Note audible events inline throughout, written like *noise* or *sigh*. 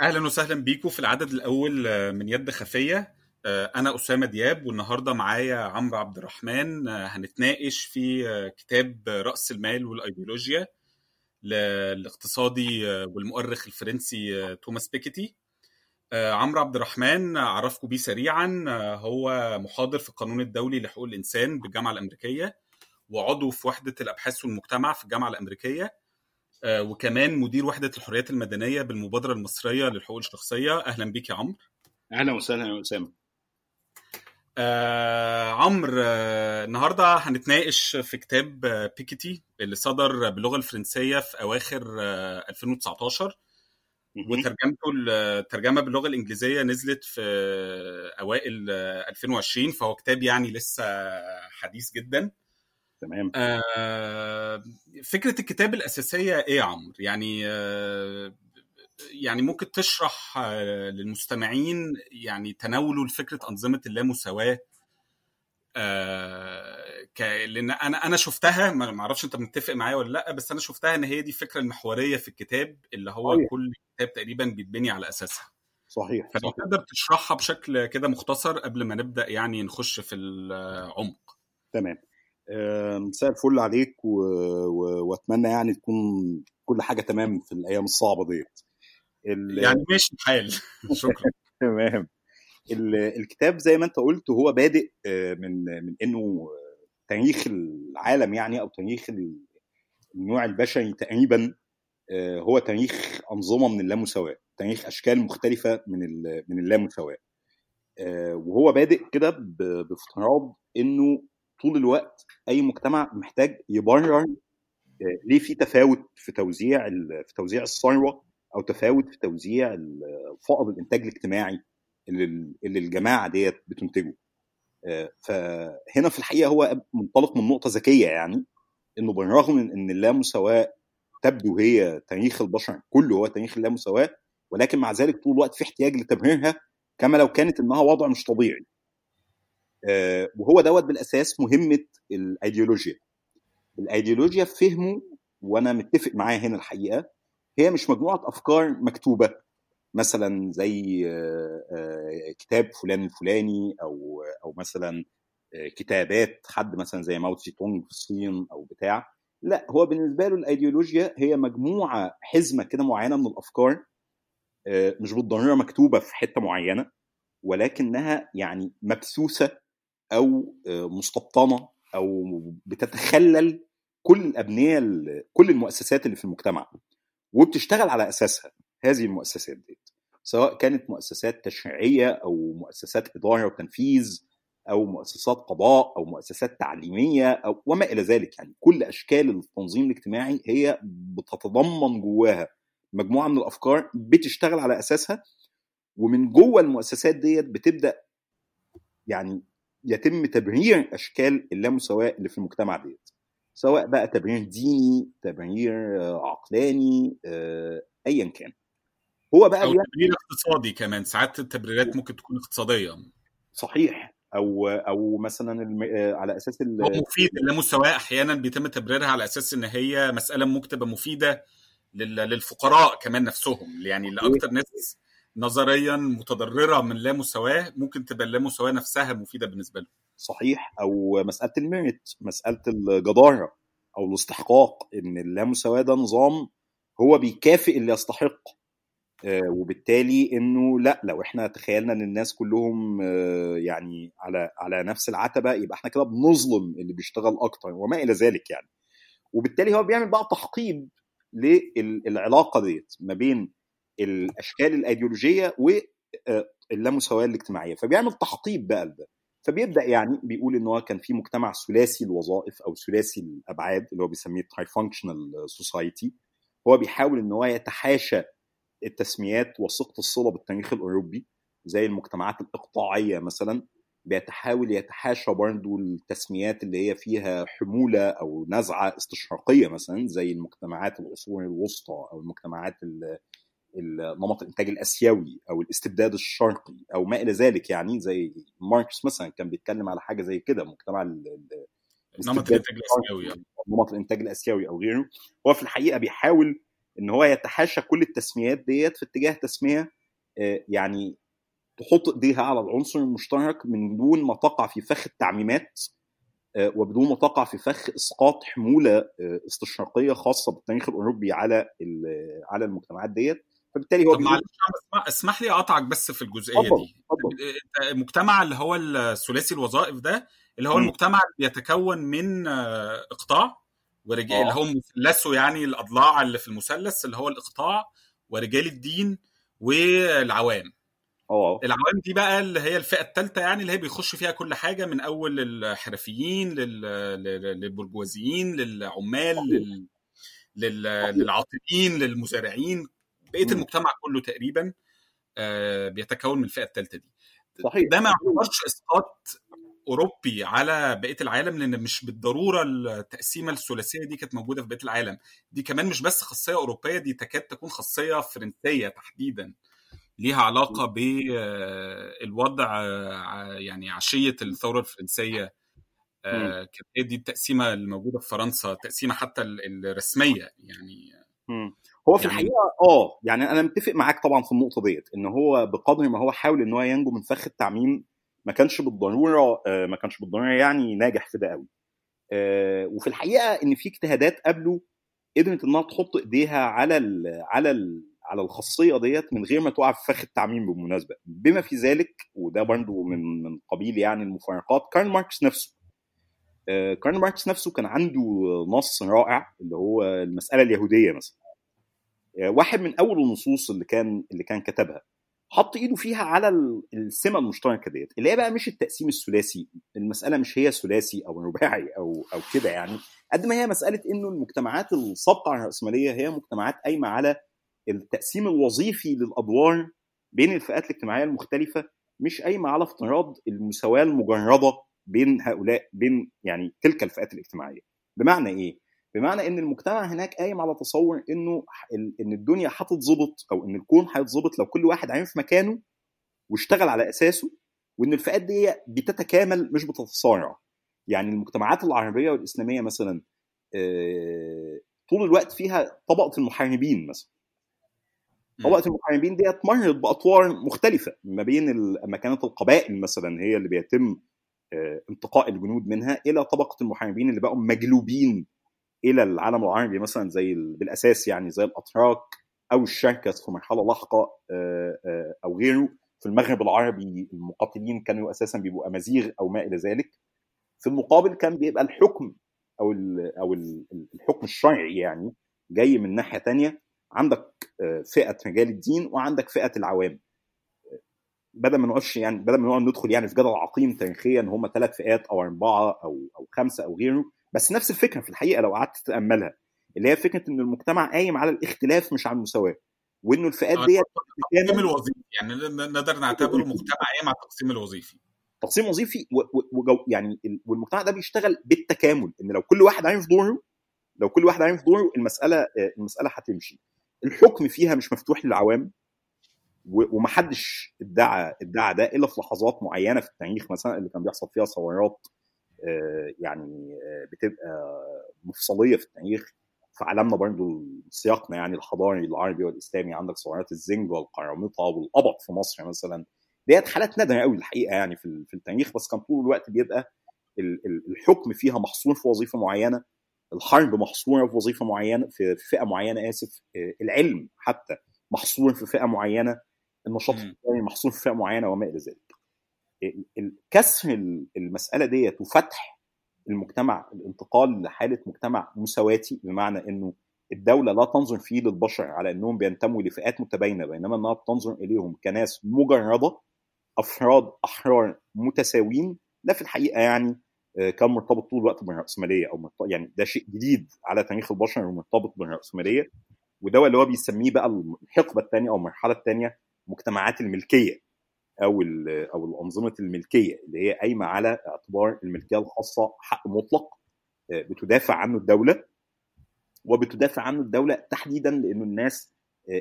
أهلا وسهلا بيكم في العدد الأول من يد خفية. أنا أسامة دياب والنهاردة معايا عمرو عبد الرحمن. هنتناقش في كتاب رأس المال والأيديولوجيا للاقتصادي والمؤرخ الفرنسي توماس بيكيتي. عمرو عبد الرحمن اعرفكم بيه سريعا هو محاضر في القانون الدولي لحقوق الإنسان بالجامعة الأمريكية وعضو في وحدة الأبحاث والمجتمع في الجامعة الأمريكية. وكمان مدير وحدة الحريات المدنية بالمبادرة المصرية للحقوق الشخصية. أهلا بيك يا عمرو. أهلا وسهلا يا أسامة. آه عمرو آه النهارده هنتناقش في كتاب بيكيتي اللي صدر باللغة الفرنسية في أواخر آه 2019 وترجمته الترجمه باللغة الإنجليزية نزلت في أوائل 2020 فهو كتاب يعني لسه حديث جدا. تمام. آه فكرة الكتاب الأساسية إيه يا عمرو؟ يعني آه يعني ممكن تشرح آه للمستمعين يعني تناوله لفكرة أنظمة اللامساواه آه ك... لأن أنا أنا شفتها ما أعرفش أنت متفق معايا ولا لأ بس أنا شفتها إن هي دي الفكرة المحورية في الكتاب اللي هو صحيح. كل كتاب تقريبا بيتبني على أساسها. صحيح فلو تقدر تشرحها بشكل كده مختصر قبل ما نبدأ يعني نخش في العمق. تمام. مساء الفل عليك و... و... وأتمنى يعني تكون كل حاجة تمام في الأيام الصعبة ديت. ال... يعني ماشي الحال. *laughs* شكرا. *laughs* تمام. ال... الكتاب زي ما أنت قلت هو بادئ من من إنه تاريخ العالم يعني أو تاريخ النوع البشري تقريبا هو تاريخ أنظمة من اللامساواة تاريخ أشكال مختلفة من ال... من اللامساواة. وهو بادئ كده بافتراض إنه طول الوقت أي مجتمع محتاج يبرر ليه في تفاوت في توزيع في توزيع الثروة أو تفاوت في توزيع فائض الإنتاج الاجتماعي اللي اللي الجماعة ديت بتنتجه. فهنا في الحقيقة هو منطلق من نقطة ذكية يعني إنه بالرغم من إن اللامساواة تبدو هي تاريخ البشر كله هو تاريخ اللامساواة ولكن مع ذلك طول الوقت في احتياج لتبريرها كما لو كانت إنها وضع مش طبيعي. وهو دوت بالأساس مهمة الأيديولوجيا. الأيديولوجيا فهمه وأنا متفق معاه هنا الحقيقة هي مش مجموعة أفكار مكتوبة. مثلا زي كتاب فلان الفلاني أو أو مثلا كتابات حد مثلا زي ماو تسي في الصين أو بتاع. لا هو بالنسبة له الأيديولوجيا هي مجموعة حزمة كده معينة من الأفكار مش بالضرورة مكتوبة في حتة معينة ولكنها يعني مبثوثه أو مستبطنة أو بتتخلل كل الأبنية كل المؤسسات اللي في المجتمع وبتشتغل على أساسها هذه المؤسسات دي سواء كانت مؤسسات تشريعية أو مؤسسات إدارة وتنفيذ أو مؤسسات قضاء أو مؤسسات تعليمية أو وما إلى ذلك يعني. كل أشكال التنظيم الاجتماعي هي بتتضمن جواها مجموعة من الأفكار بتشتغل على أساسها ومن جوه المؤسسات ديت بتبدأ يعني يتم تبرير اشكال اللامساواة اللي في المجتمع ديت. سواء بقى تبرير ديني تبرير عقلاني ايا كان. هو بقى أو تبرير اقتصادي كمان. ساعات التبريرات ممكن تكون اقتصادية. صحيح. أو أو مثلا الم... على أساس ال... هو مفيد اللامساواة أحيانا بيتم تبريرها على أساس إن هي مسألة ممكن تبقى مفيدة لل... للفقراء كمان نفسهم. يعني لاكثر ناس نظريا متضررة من لا مساواة ممكن تبقى اللا مساواة نفسها مفيدة بالنسبة له صحيح. أو مسألة الميريت مسألة الجدارة أو الاستحقاق إن اللامساواه ده نظام هو بيكافئ اللي يستحق. آه وبالتالي إنه لأ لو إحنا تخيلنا إن الناس كلهم آه يعني على على نفس العتبة يبقى إحنا كده بنظلم اللي بيشتغل أكتر وما إلى ذلك يعني. وبالتالي هو بيعمل بقى تحقيب للعلاقة ديت ما بين الأشكال الأيديولوجية واللامساواه الاجتماعية. فبيعمل تحقيب بقى لده. فبيبدأ يعني بيقول إن هو كان في مجتمع ثلاثي الوظائف أو ثلاثي الأبعاد اللي هو بيسميه trifunctional society هو بيحاول إن هو يتحاشى التسميات وثيقه الصلة بالتاريخ الأوروبي زي المجتمعات الإقطاعية مثلا. بيتحاول يتحاشى برضه التسميات اللي هي فيها حمولة أو نزعة استشراقية مثلا زي المجتمعات العصور الوسطى أو المجتمعات نمط الانتاج الآسيوي أو الاستبداد الشرقي أو ما إلى ذلك يعني زي ماركس مثلا كان بيتكلم على حاجة زي كده مجتمع نمط الإنتاج الآسيوي نمط الإنتاج الآسيوي أو غيره. هو في الحقيقة بيحاول إن هو يتحاشى كل التسميات ديت في اتجاه تسمية يعني تحط إيديها على العنصر المشترك من دون ما تقع في فخ التعميمات وبدون ما تقع في فخ إسقاط حمولة استشراقية خاصة بالتاريخ الأوروبي على على المجتمعات ديت. فبالتالي هو طب معلش اسمح لي اقطعك بس في الجزئية أفضل. دي أفضل. المجتمع اللي هو الثلاثي الوظائف ده اللي هو م. المجتمع اللي بيتكون من إقطاع ورجال اللي هو مثلثه يعني الأضلاع اللي في المثلث اللي هو الإقطاع ورجال الدين والعوام آه العوام دي بقى اللي هي الفئة الثالثه يعني اللي هي بيخش فيها كل حاجة من أول الحرفيين للبرجوازيين للعمال لل... لل... للعاطلين للمزارعين بقية المجتمع كله تقريبا بيتكون من الفئة الثالثه دي. صحيح. ده ما يعتبرش إسقاط أوروبي على بقية العالم لأن مش بالضرورة التقسيمة الثلاثية دي كانت موجودة في بقية العالم. دي كمان مش بس خاصية أوروبية دي تكاد تكون خاصية فرنسية تحديدا. ليها علاقة بالوضع يعني عشية الثورة الفرنسية. كانت دي التقسيمة الموجودة في فرنسا تقسيمة حتى الرسمية يعني. هو في يعني الحقيقة آه يعني أنا متفق معاك طبعا في النقطة ديت إن هو بقدر ما هو حاول إن هو ينجو من فخ التعميم ما كانش بالضرورة ما كانش بالضرورة يعني ناجح في ده قوي. وفي الحقيقة إن في اجتهادات قبله قدرت إنها تحط إيديها على ال على ال على الخاصية ديت من غير ما تقع في فخ التعميم بالمناسبة. بما في ذلك وده برضه من من قبيل يعني المفارقات كارل ماركس نفسه. كارل ماركس نفسه كان عنده نص رائع اللي هو المسألة اليهودية مثلا. واحد من أول النصوص اللي كان اللي كان كتبها حط إيده فيها على السمة المشتركة ديت اللي هي بقى مش التقسيم الثلاثي المسألة مش هي ثلاثي أو رباعي أو أو كده يعني قد ما هي مسألة إنه المجتمعات السابقة الرأسمالية هي مجتمعات قايمة على التقسيم الوظيفي للأدوار بين الفئات الاجتماعية المختلفة مش قايمة على افتراض المساواة المجردة بين هؤلاء بين يعني تلك الفئات الاجتماعية. بمعنى إيه؟ بمعنى إن المجتمع هناك قايم على تصور إنه إن الدنيا هتتظبط أو إن الكون هيتظبط لو كل واحد عرف مكانه واشتغل على أساسه وإن الفئات دي بتتكامل مش بتتصارع. يعني المجتمعات العربية والإسلامية مثلا طول الوقت فيها طبقة المحاربين مثلا. طبقة المحاربين ديت مرت بأطوار مختلفة ما بين لما كانت القبائل مثلا هي اللي بيتم انتقاء الجنود منها إلى طبقة المحاربين اللي بقوا مجلوبين إلى العالم العربي مثلا زي بالأساس يعني زي الأتراك أو الشركس في مرحلة لاحقة أو غيره. في المغرب العربي المقاتلين كانوا أساسا بيبقوا أمازيغ أو ما إلى ذلك. في المقابل كان بيبقى الحكم أو أو ال الحكم الشرعي يعني جاي من ناحية تانية. عندك فئة رجال الدين وعندك فئة العوام. بدل ما نقولش يعني بدل ما نقعد ندخل يعني في جدل عقيم تاريخيا هم ثلاث فئات أو أربعة أو أو خمسة أو غيره. بس نفس الفكرة في الحقيقة لو قعدت تتأملها اللي هي فكرة إن المجتمع قايم على الاختلاف مش على المساواة وإنه الفئات ديت التقسيم الوظيفي يعني نقدر نعتبره مجتمع قايم على التقسيم الوظيفي. تقسيم وظيفي يعني والمجتمع ده بيشتغل بالتكامل إن لو كل واحد عارف دوره لو كل واحد عارف دوره المسألة المسألة هتمشي. الحكم فيها مش مفتوح للعوام ومحدش ادعى ادعى ده إلا في لحظات معينة في التاريخ مثلا اللي كان بيحصل فيها ثورات. يعني بتبقى مفصلية في التاريخ. في عالمنا برضو سياقنا يعني الحضاري العربي والإسلامي عندك ثورات الزنج والقرامطه والقبط في مصر مثلا. ديت حالات نادرة قوي الحقيقة يعني في التاريخ بس كان طول الوقت بيبقى الحكم فيها محصور في وظيفة معينة الحرب محصورة في وظيفة معينة في فئة معينة آسف العلم حتى محصور في فئة معينة النشاط محصور في فئة معينة وما إلى ذلك. كسر المسألة ديت وفتح المجتمع الانتقال لحالة مجتمع مساواتي بمعنى إنه الدولة لا تنظر فيه للبشر على إنهم بينتموا لفئات متباينة بينما إنها بتنظر إليهم كناس مجردة أفراد أحرار متساويين ده في الحقيقة يعني كان مرتبط طول الوقت بالرأسمالية أو يعني ده شيء جديد على تاريخ البشر ومرتبط بالرأسمالية. وده اللي هو بيسميه بقى الحقبة الثانية أو المرحلة الثانية مجتمعات الملكية. أو أو الأنظمة الملكية اللي هي قايمة على اعتبار الملكية الخاصة حق مطلق بتدافع عنه الدولة. وبتدافع عنه الدولة تحديدا لأنه الناس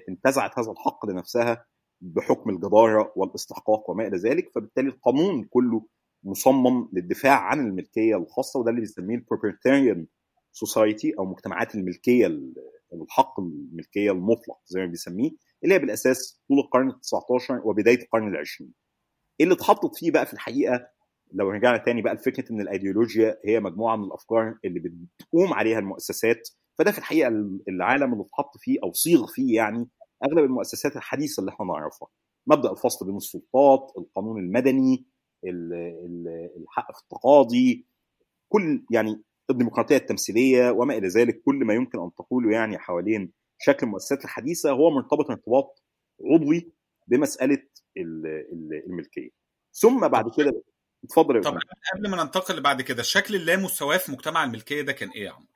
انتزعت هذا الحق لنفسها بحكم الجدارة والاستحقاق وما إلى ذلك. فبالتالي القانون كله مصمم للدفاع عن الملكية الخاصة وده اللي بيسميه ال proprietarian society أو مجتمعات الملكية الحق الملكية المطلق زي ما بيسميه اللي هي بالأساس طول القرن ال 19 وبداية القرن العشرين. اللي اتحطت فيه بقى في الحقيقة لو رجعنا تاني بقى لفكرة إن الأيديولوجيا هي مجموعة من الأفكار اللي بتقوم عليها المؤسسات فده في الحقيقة العالم اللي اتحط فيه أو صيغ فيه يعني أغلب المؤسسات الحديثة اللي إحنا نعرفها مبدأ الفصل بين السلطات القانون المدني الحق في التقاضي كل يعني الديمقراطية التمثيلية وما إلى ذلك كل ما يمكن أن تقوله يعني حوالين شكل المؤسسات الحديثة هو مرتبط ارتباط عضوي بمسألة الملكية. ثم بعد كده اتفضل طب قبل ما ننتقل بعد كده الشكل اللامساواة في مجتمع الملكية ده كان إيه يا عمرو؟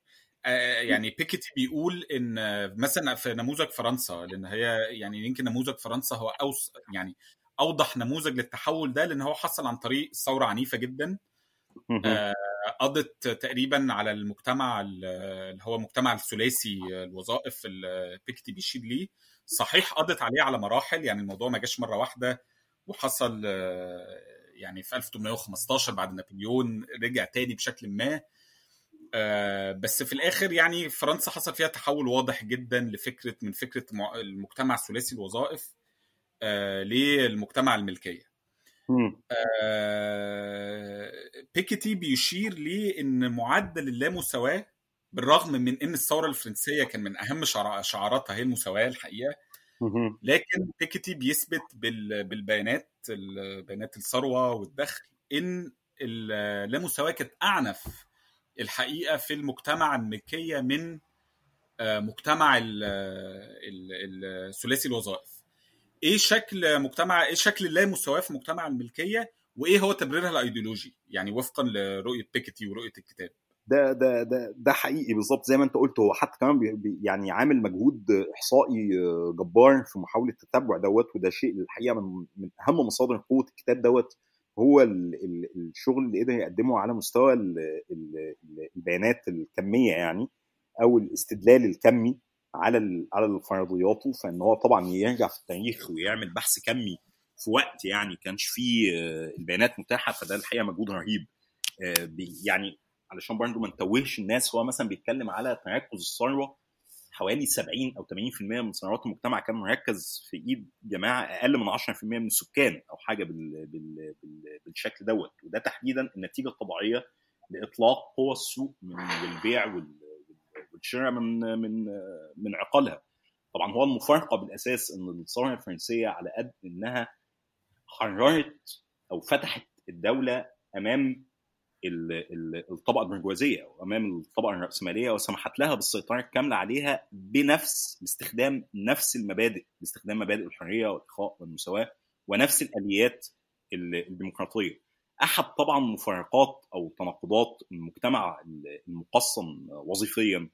آه يعني بيكيتي بيقول إن مثلا في نموذج فرنسا لأن هي يعني يمكن نموذج فرنسا هو أوس يعني أوضح نموذج للتحول ده لأن هو حصل عن طريق ثورة عنيفة جدا. قضت تقريبا على المجتمع اللي هو المجتمع الثلاثي الوظائف اللي بيكيتي بيشير ليه صحيح قضت عليه على مراحل يعني الموضوع ما جاش مرة واحدة وحصل يعني في 1815 بعد نابليون رجع تاني بشكل ما. بس في الآخر يعني فرنسا حصل فيها تحول واضح جدا لفكرة من فكرة المجتمع الثلاثي الوظائف للمجتمع الملكية. بيكيتي بيشير لأن معدل اللامساواة بالرغم من إن الثورة الفرنسية كان من أهم شعاراتها هي المساواة الحقيقة لكن بيكيتي بيثبت بالبيانات بيانات الثروة والدخل إن اللامساواة كانت أعنف الحقيقة في المجتمع الملكيه من مجتمع الثلاثي الوظائف. إيه شكل مجتمع إيه شكل اللامساواه في مجتمع الملكية وإيه هو تبريرها الأيديولوجي يعني وفقا لرؤية بيكيتي ورؤية الكتاب. ده ده ده ده حقيقي بالظبط. زي ما أنت قلت هو حتى كمان يعني عامل مجهود إحصائي جبار في محاولة تتبع دوت وده شيء الحقيقة من من أهم مصادر قوة الكتاب دوت هو ال ال الشغل اللي قدر يقدمه على مستوى ال ال البيانات الكمية يعني أو الاستدلال الكمي. على على فرضياته فإن هو طبعا يرجع في التاريخ ويعمل بحث كمي في وقت يعني كانش فيه البيانات متاحة فده الحقيقة مجهود رهيب. يعني علشان برضه ما نتوهش الناس هو مثلا بيتكلم على تركز الثروة حوالي 70 أو 80% من ثروات المجتمع كان مركز في إيد جماعة أقل من 10% من السكان أو حاجة بال بال بال بالشكل دوت. وده تحديدا النتيجة الطبيعية لإطلاق قوى السوق من البيع والشراء من من من عقالها. طبعا هو المفارقة بالأساس إن الثورة الفرنسية على قد إنها حررت أو فتحت الدولة أمام الطبقة البرجوازية أو أمام الطبقة الرأسمالية وسمحت لها بالسيطرة الكاملة عليها بنفس باستخدام نفس المبادئ باستخدام مبادئ الحرية والإخاء والمساواة ونفس الآليات الديمقراطية. أحد طبعا مفارقات أو تناقضات المجتمع المقسم وظيفيا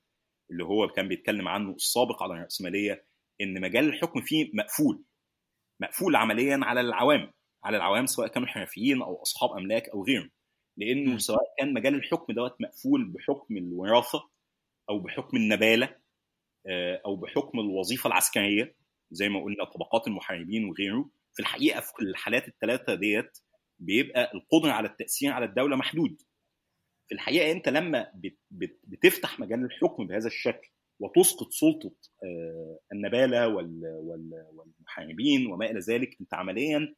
اللي هو كان بيتكلم عنه السابق على الراسماليه إن مجال الحكم فيه مقفول. مقفول عمليا على العوام على العوام سواء كانوا حرفيين أو أصحاب أملاك أو غيرهم. لأنه سواء كان مجال الحكم دوت مقفول بحكم الوراثة أو بحكم النبالة أو بحكم الوظيفة العسكرية زي ما قلنا طبقات المحاربين وغيره. في الحقيقة في كل الحالات الثلاثه ديت بيبقى القدرة على التأثير على الدولة محدود. في الحقيقة أنت لما بتفتح مجال الحكم بهذا الشكل وتسقط سلطة النبالة والمحاربين وما إلى ذلك أنت عمليا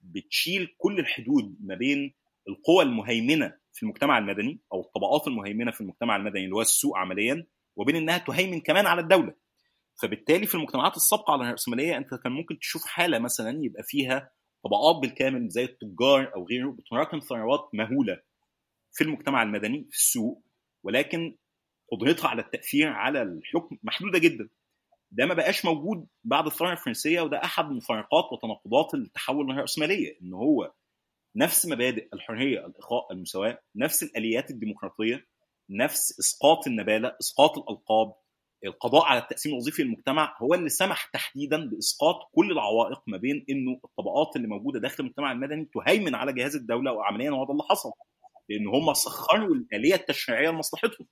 بتشيل كل الحدود ما بين القوى المهيمنة في المجتمع المدني أو الطبقات المهيمنة في المجتمع المدني اللي هو السوق عمليا وبين إنها تهيمن كمان على الدولة. فبالتالي في المجتمعات السابقة على الراسماليه أنت كان ممكن تشوف حالة مثلا يبقى فيها طبقات بالكامل زي التجار أو غيره بتراكم ثروات مهولة. في المجتمع المدني في السوق ولكن قدرتها على التأثير على الحكم محدودة جدا. ده ما بقاش موجود بعد الثورة الفرنسية وده أحد مفارقات وتناقضات التحول الراسماليه إن هو نفس مبادئ الحرية الإخاء المساواة نفس الآليات الديمقراطية نفس إسقاط النبالة إسقاط الألقاب. القضاء على التقسيم الوظيفي للمجتمع هو اللي سمح تحديدا بإسقاط كل العوائق ما بين إنه الطبقات اللي موجودة داخل المجتمع المدني تهيمن على جهاز الدولة وعمليا هو ده اللي حصل. لأن هم سخروا الاليه التشريعيه لمصلحتهم.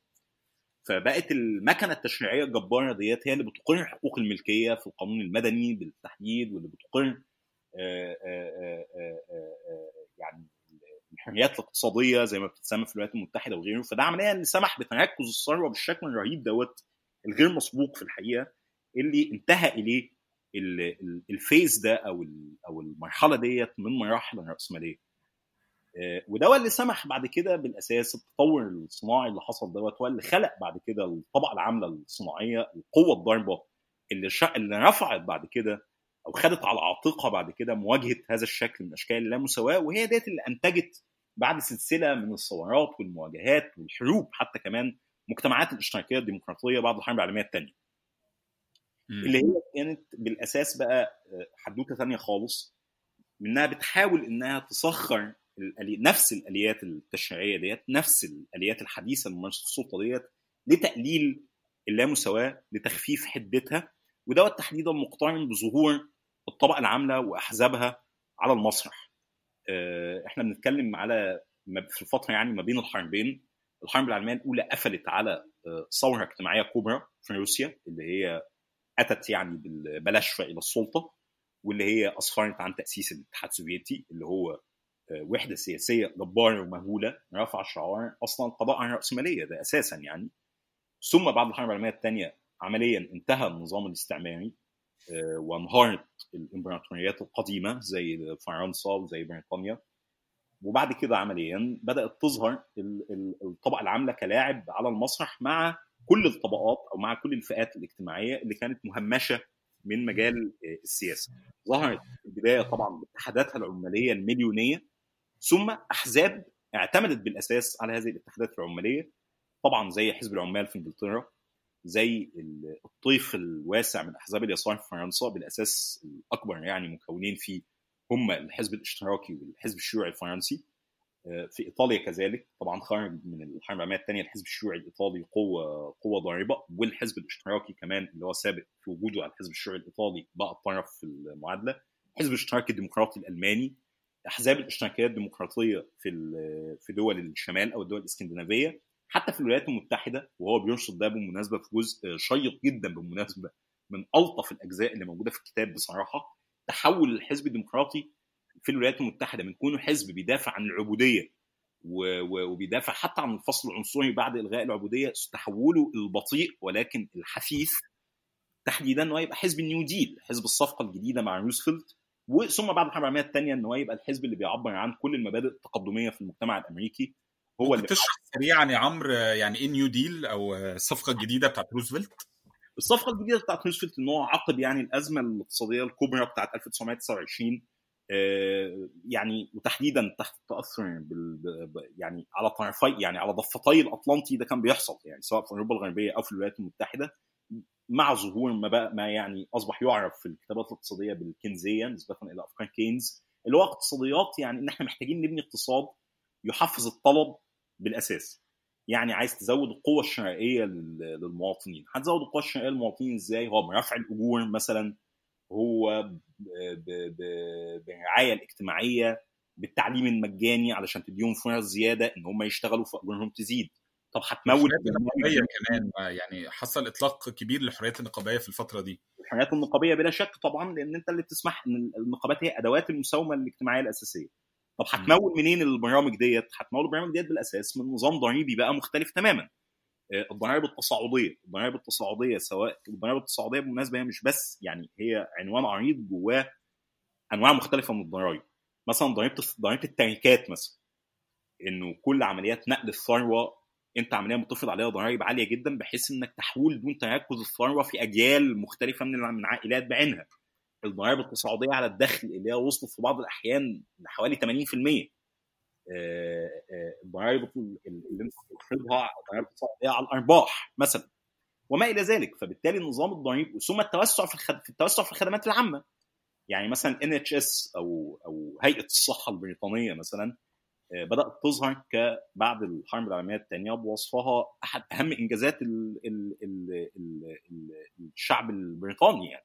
فبقت المكنه التشريعيه الجباره ديت هي اللي بتقر حقوق الملكيه في القانون المدني بالتحديد واللي بتقر آآ آآ آآ يعني الحريات الاقتصاديه زي ما بتتسمى في الولايات المتحده وغيره. فده عمليا اللي سمح بتركز الثروه بالشكل الرهيب دوت الغير مسبوق في الحقيقة اللي انتهى إليه الفيز ده أو أو المرحلة ديت من مراحل الرأسمالية. وده اللي سمح بعد كده بالأساس التطور الصناعي اللي حصل دوت هو اللي خلق بعد كده الطبقة العاملة الصناعية القوة الضاربة اللي شا... اللي رفعت بعد كده أو خدت على عاتقها بعد كده مواجهة هذا الشكل من أشكال اللامساواه وهي ديت اللي أنتجت بعد سلسلة من الثورات والمواجهات والحروب حتى كمان مجتمعات الاشتراكية الديمقراطية بعد الحرب العالمية الثانية. اللي هي كانت بالأساس بقى حدوتة ثانية خالص منها بتحاول إنها تسخر نفس الآليات التشريعية ديت نفس الآليات الحديثة لممارسه السلطة ديت لتقليل اللامساواة لتخفيف حدتها ودوت تحديدا مقترن بظهور الطبقة العاملة وأحزابها على المسرح. إحنا بنتكلم على في الفترة يعني ما بين الحربين الحرب العالمية الأولى قفلت على ثورة اجتماعية كبرى في روسيا اللي هي أتت يعني بالبلشفه إلى السلطة واللي هي اسفرت عن تأسيس الاتحاد السوفيتي اللي هو وحدة سياسية جبارة ومهولة رفع شعار أصلا القضاء على الراسماليه ده أساسا يعني ثم بعد الحرب العالمية الثانية عمليا انتهى النظام الاستعماري وانهارت الإمبراطوريات القديمة زي فرنسا وزي بريطانيا وبعد كده عمليا بدأت تظهر الطبقة العاملة كلاعب على المسرح مع كل الطبقات أو مع كل الفئات الاجتماعية اللي كانت مهمشة من مجال السياسة. ظهرت في البداية طبعا باتحاداتها العمالية المليونية ثم أحزاب اعتمدت بالأساس على هذه الاتحادات العمالية طبعا زي حزب العمال في إنجلترا زي الطيف الواسع من أحزاب اليسار في فرنسا بالأساس الأكبر يعني مكونين فيه هم الحزب الاشتراكي والحزب الشيوعي الفرنسي. في إيطاليا كذلك طبعا خرج من الحرب العالمية الثانية الحزب الشيوعي الإيطالي قوه قوة ضاربة والحزب الاشتراكي كمان اللي هو سابق في وجوده على الحزب الشيوعي الإيطالي بقى الطرف في المعادلة الحزب الاشتراكي الديمقراطي الألماني أحزاب الاشتراكيه الديمقراطية في في دول الشمال أو الدول الإسكندنافية حتى في الولايات المتحدة وهو بيرصد ده بالمناسبه في جزء شيق جدا بالمناسبه من ألطف الأجزاء اللي موجودة في الكتاب بصراحة تحول الحزب الديمقراطي في الولايات المتحدة من كونه حزب بيدافع عن العبودية وبيدافع حتى عن الفصل العنصري بعد إلغاء العبودية تحوله البطيء ولكن الحثيث تحديدا إنه يبقى حزب ال New Deal حزب الصفقة الجديدة مع روزفلت وثم بعد الحرب العالمية الثانية انه يبقى الحزب اللي بيعبر عن كل المبادئ التقدمية في المجتمع الأمريكي. أقول لك تشرح سريعا يا عمرو يعني إيه New Deal أو الصفقة الجديدة بتاعت روزفلت؟ الصفقة الجديدة بتاعت روزفلت إن هو عقد يعني الأزمة الاقتصادية الكبرى بتاعت 1929 يعني وتحديدا تحت التاثر بال يعني على طرفي يعني على ضفتي الأطلنطي ده كان بيحصل يعني سواء في أوروبا الغربية أو في الولايات المتحدة. مع ظهور ما بقى ما يعني أصبح يعرف في الكتابات الاقتصادية بالكينزيه نسبة إلى أفكار كينز. اللي هو اقتصاديات يعني إن إحنا محتاجين نبني اقتصاد يحفز الطلب بالأساس. يعني عايز تزود القوة الشرائية للمواطنين. هتزود القوة الشرائية للمواطنين إزاي؟ هو برفع الأجور مثلا هو بالرعايه الاجتماعية بالتعليم المجاني علشان تديهم فرص زيادة إن هم يشتغلوا فاجورهم تزيد. طب هتمول النقابيه كمان يعني حصل إطلاق كبير للحريات النقابية في الفترة دي الحريات النقابية بلا شك طبعا لأن أنت اللي بتسمح إن النقابات هي أدوات المساومة الاجتماعية الأساسية طب هتمول منين البرامج ديت؟ هتمول البرامج ديت بالأساس من نظام ضريبي بقى مختلف تماما. الضرائب التصاعدية، الضرائب التصاعدية سواء الضرائب التصاعدية بالمناسبة هي مش بس يعني هي عنوان عريض جواه أنواع مختلفة من الضرائب. مثلا ضريبة ضريبة التركات مثلا. إنه كل عمليات نقل الثروة انت عمليا بتفرض عليها ضرائب عالية جدا بحيث إنك تحول دون تركز الثروة في أجيال مختلفة من من عائلات بعينها. الضرائب التصاعديه على الدخل اللي هي وصلت في بعض الأحيان لحوالي 80% الضرائب اللي انت بتفرضها الضرائب التصاعديه على الأرباح مثلا. وما إلى ذلك فبالتالي النظام الضريبي ثم التوسع في الخد... في التوسع في الخدمات العامة. يعني مثلا إن NHS أو أو هيئة الصحة البريطانية مثلا بدأت تظهر بعد الحرب العالمية الثانية بوصفها أحد أهم إنجازات ال... ال... ال... ال... الشعب البريطاني يعني.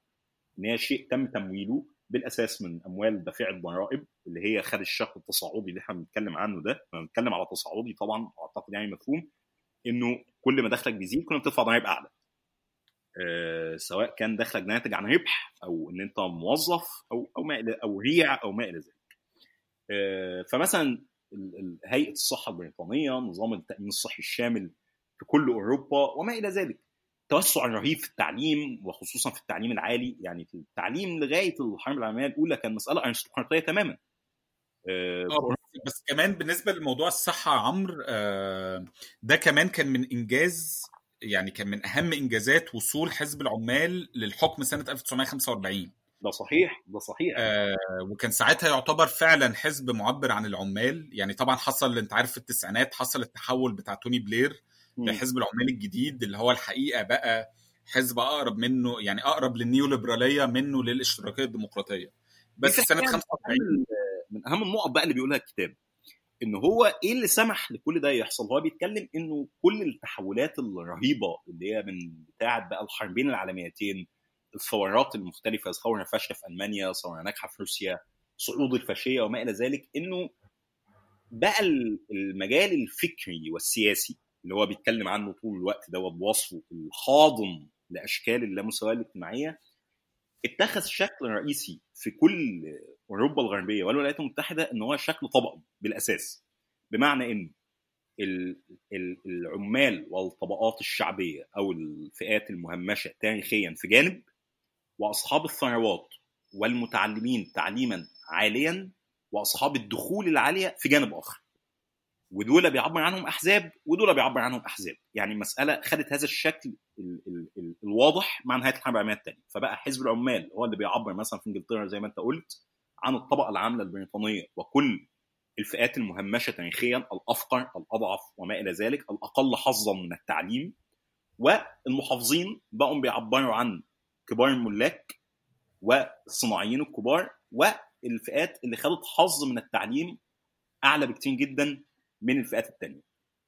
إن هي شيء تم تمويله بالأساس من أموال دافعي الضرائب اللي هي خد الشق التصاعدي اللي إحنا بنتكلم عنه ده. إحنا بنتكلم على تصاعدي طبعا أعتقد يعني مفهوم. إنه كل ما دخلك بيزيد كل ما بتدفع ضرائب أعلى. أه سواء كان دخلك ناتج عن ربح أو إن أنت موظف أو أو ما أو ريع أو ما إلى ذلك. أه فمثلا هيئة الصحة البريطانية نظام التأمين الصحي الشامل في كل أوروبا وما إلى ذلك. التوسع الرهيب في التعليم وخصوصا في التعليم العالي يعني في التعليم لغاية الحرب العالمية الأولى كان مسألة أرستقراطية تماما. آه بس كمان بالنسبة لموضوع الصحة يا عمرو ده كمان كان من إنجاز يعني كان من أهم إنجازات وصول حزب العمال للحكم سنة 1945 ده صحيح ده صحيح. آه وكان ساعتها يعتبر فعلا حزب معبر عن العمال. يعني طبعا حصل أنت عارف في التسعينات حصل التحول بتاع توني بلير لحزب العمال الجديد اللي هو الحقيقة بقى حزب أقرب منه يعني أقرب للنيوليبرالية منه للاشتراكية الديمقراطية. بس سنة 45 من أهم النقط بقى اللي بيقولها الكتاب إن هو إيه اللي سمح لكل ده يحصل؟ هو بيتكلم إنه كل التحولات الرهيبة اللي هي من بتاعه بقى الحربين العالميتين الثورات المختلفة ثوره فاشله في ألمانيا ثوره ناجحه في روسيا صعود الفاشية وما إلى ذلك إنه بقى المجال الفكري والسياسي اللي هو بيتكلم عنه طول الوقت ده بوصفه الحاضن لأشكال اللامساواة الاجتماعية اتخذ شكل رئيسي في كل أوروبا الغربية والولايات المتحدة إن هو شكل طبقي بالأساس بمعنى إن العمال والطبقات الشعبية أو الفئات المهمشة تاريخيا في جانب وأصحاب الثروات والمتعلمين تعليما عاليا وأصحاب الدخول العالية في جانب آخر. ودول بيعبر عنهم أحزاب ودول بيعبر عنهم أحزاب. يعني المساله خدت هذا الشكل ال ال ال الواضح مع نهاية الحرب العالمية الثانية فبقى حزب العمال هو اللي بيعبر مثلا في إنجلترا زي ما أنت قلت عن الطبقة العاملة البريطانية وكل الفئات المهمشة تاريخيا الأفقر الأضعف وما إلى ذلك الأقل حظا من التعليم. والمحافظين بقوا بيعبروا عن كبار الملاك والصناعيين الكبار والفئات اللي خدت حظ من التعليم أعلى بكتير جدا من الفئات الثانية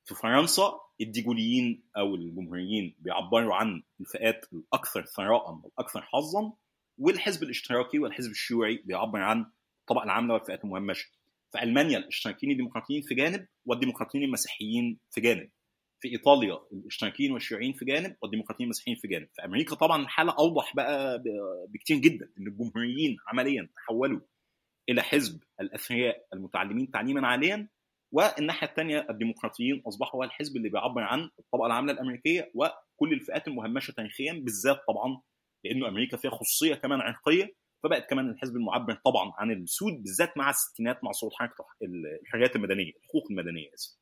في فرنسا الديجوليين أو الجمهوريين بيعبروا عن الفئات الأكثر ثراء والأكثر حظا والحزب الاشتراكي والحزب الشيوعي بيعبر عن الطبقة العاملة والفئات المهمشة. في ألمانيا الاشتراكيين الديمقراطيين في جانب والديمقراطيين المسيحيين في جانب. في إيطاليا الإشتراكيين والشيوعيين في جانب والديمقراطيين المسيحيين في جانب. في أمريكا طبعا الحالة أوضح بقى بكتير جدا إن الجمهوريين عمليا تحولوا إلى حزب الأثرياء المتعلمين تعليما عاليا والناحية الثانية الديمقراطيين أصبحوا هو الحزب اللي بيعبر عن الطبقة العاملة الأمريكية وكل الفئات المهمشة تاريخيا بالذات طبعا لأنه أمريكا فيها خصوصية كمان عرقية فبقت كمان الحزب المعبر طبعا عن السود بالذات مع الستينات مع صعود حركة الحريات المدنية الحقوق المدنية اسف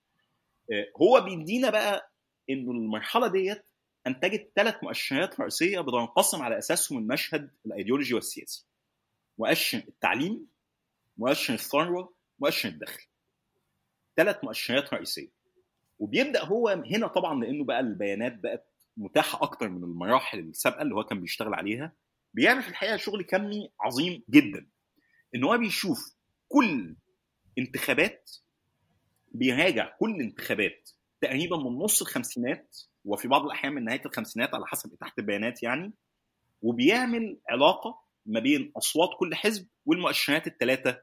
هو بيدينا بقى إنه المرحلة ديت أنتجت ثلاث مؤشرات رئيسية بتنقسم على أساسهم المشهد الأيديولوجي والسياسي. مؤشر التعليم مؤشر الثروة مؤشر الدخل. ثلاث مؤشرات رئيسية. وبيبدأ هو هنا طبعا لأنه بقى البيانات بقت متاحة أكتر من المراحل السابقة اللي هو كان بيشتغل عليها. بيعمل في الحقيقة شغل كمي عظيم جدا. إن هو بيشوف كل انتخابات بيراجع كل انتخابات تقريبا من نص الخمسينات وفي بعض الأحيان من نهاية الخمسينات على حسب تحت البيانات يعني وبيعمل علاقة ما بين أصوات كل حزب والمؤشرات الثلاثه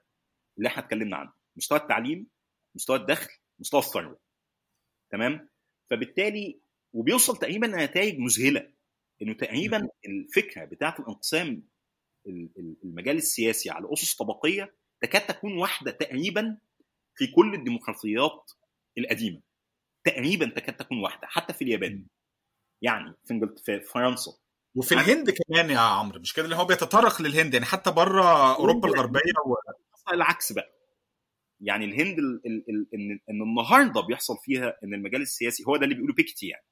اللي إحنا اتكلمنا عنها مستوى التعليم مستوى الدخل مستوى الثروة. تمام؟ فبالتالي وبيوصل تقريبا لنتائج مذهلة إنه تقريبا الفكرة بتاعة الانقسام المجال السياسي على أسس طبقية تكاد تكون واحدة تقريبا في كل الديمقراطيات القديمة. تقريبا تكاد تكون واحدة حتى في اليابان. يعني في في فرنسا. وفي الهند كمان يا عمرو مش كده؟ اللي هو بيتطرق للهند يعني حتى بره أوروبا الغربية و... العكس بقى. يعني الهند ال ال ال ان إن النهارده بيحصل فيها إن المجال السياسي هو ده اللي بيقولوا بيكتي يعني.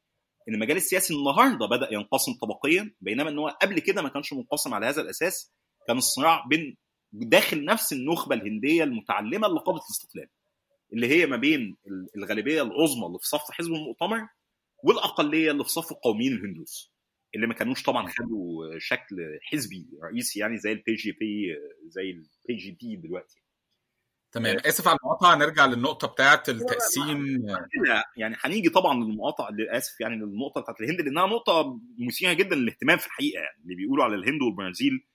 إن المجال السياسي النهارده بدأ ينقسم طبقيا بينما إن هو قبل كده ما كانش منقسم على هذا الأساس كان الصراع بين داخل نفس النخبة الهندية المتعلمة اللي قابلت الاستقلال اللي هي ما بين الغالبية العظمى اللي في صف حزب المؤتمر والأقلية اللي في صف القوميين الهندوس اللي ما كانوش طبعا خدوا شكل حزبي رئيسي يعني زي ال BJP زي ال BJP دلوقتي. تمام. آسف على المقاطعة نرجع للنقطة بتاعه التقسيم. يعني هنيجي طبعا للمقاطعة للأسف يعني للنقطة بتاعت الهند لأنها نقطة مثيرة جدا للاهتمام في الحقيقة يعني اللي بيقولوا على الهند والبرازيل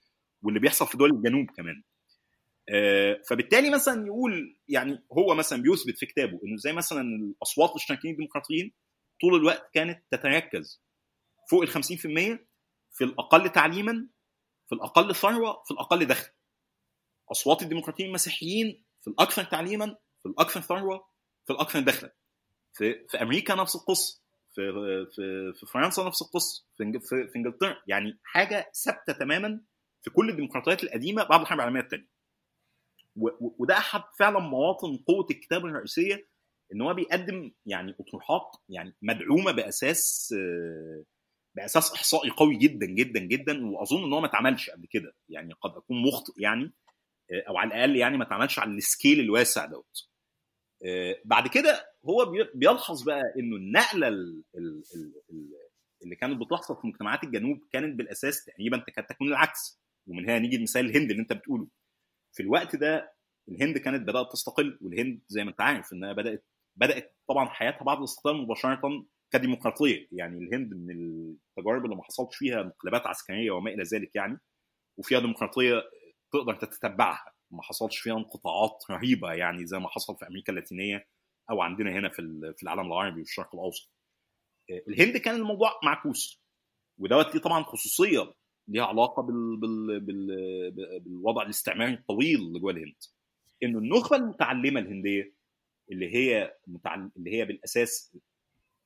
واللي بيحصل في دول الجنوب كمان. فبالتالي مثلا يقول يعني هو مثلا بيثبت في كتابه إنه زي مثلا الأصوات الاشتراكيين الديمقراطيين طول الوقت كانت تتركز فوق ال 50% في الأقل تعليما في الأقل ثروة في الأقل دخل. أصوات الديمقراطيين المسيحيين في الأكثر تعليما في الأكثر ثروة في الأكثر دخلا. في في أمريكا نفس القصة في في في فرنسا نفس القصة في في إنجلترا. يعني حاجة ثابتة تماما في كل الديمقراطيات القديمة بعد الحرب العالمية الثانية وده أحد فعلا مواطن قوة الكتاب الرئيسية إن هو بيقدم يعني اطروحات يعني مدعومة بأساس بأساس إحصائي قوي جدا جدا جدا وأظن إن هو ما اتعملش قبل كده. يعني قد أكون مخطئ يعني أو على الأقل يعني ما اتعملش على السكيل الواسع دوت. بعد كده هو بيلحظ بقى إنه النقلة اللي كانت بتحصل في مجتمعات الجنوب كانت بالأساس تقريبا تكاد تكون العكس. ومن هنا نيجي لمثال الهند اللي أنت بتقوله. في الوقت ده الهند كانت بدأت تستقل والهند زي ما انت عارف إنها بدات بدأت طبعا حياتها بعد الاستقلال مباشرة كديمقراطية. يعني الهند من التجارب اللي ما حصلش فيها انقلابات عسكرية وما إلى ذلك يعني وفيها ديمقراطية تقدر تتبعها ما حصلش فيها انقطاعات رهيبة يعني زي ما حصل في أمريكا اللاتينية أو عندنا هنا في في العالم العربي والشرق الأوسط. الهند كان الموضوع معكوس ودوت ليه طبعا خصوصية ليها علاقة بال... بال... بال... بالوضع الاستعماري الطويل اللي جوه الهند. إنه النخبة المتعلمة الهندية اللي هي متعلم اللي هي بالأساس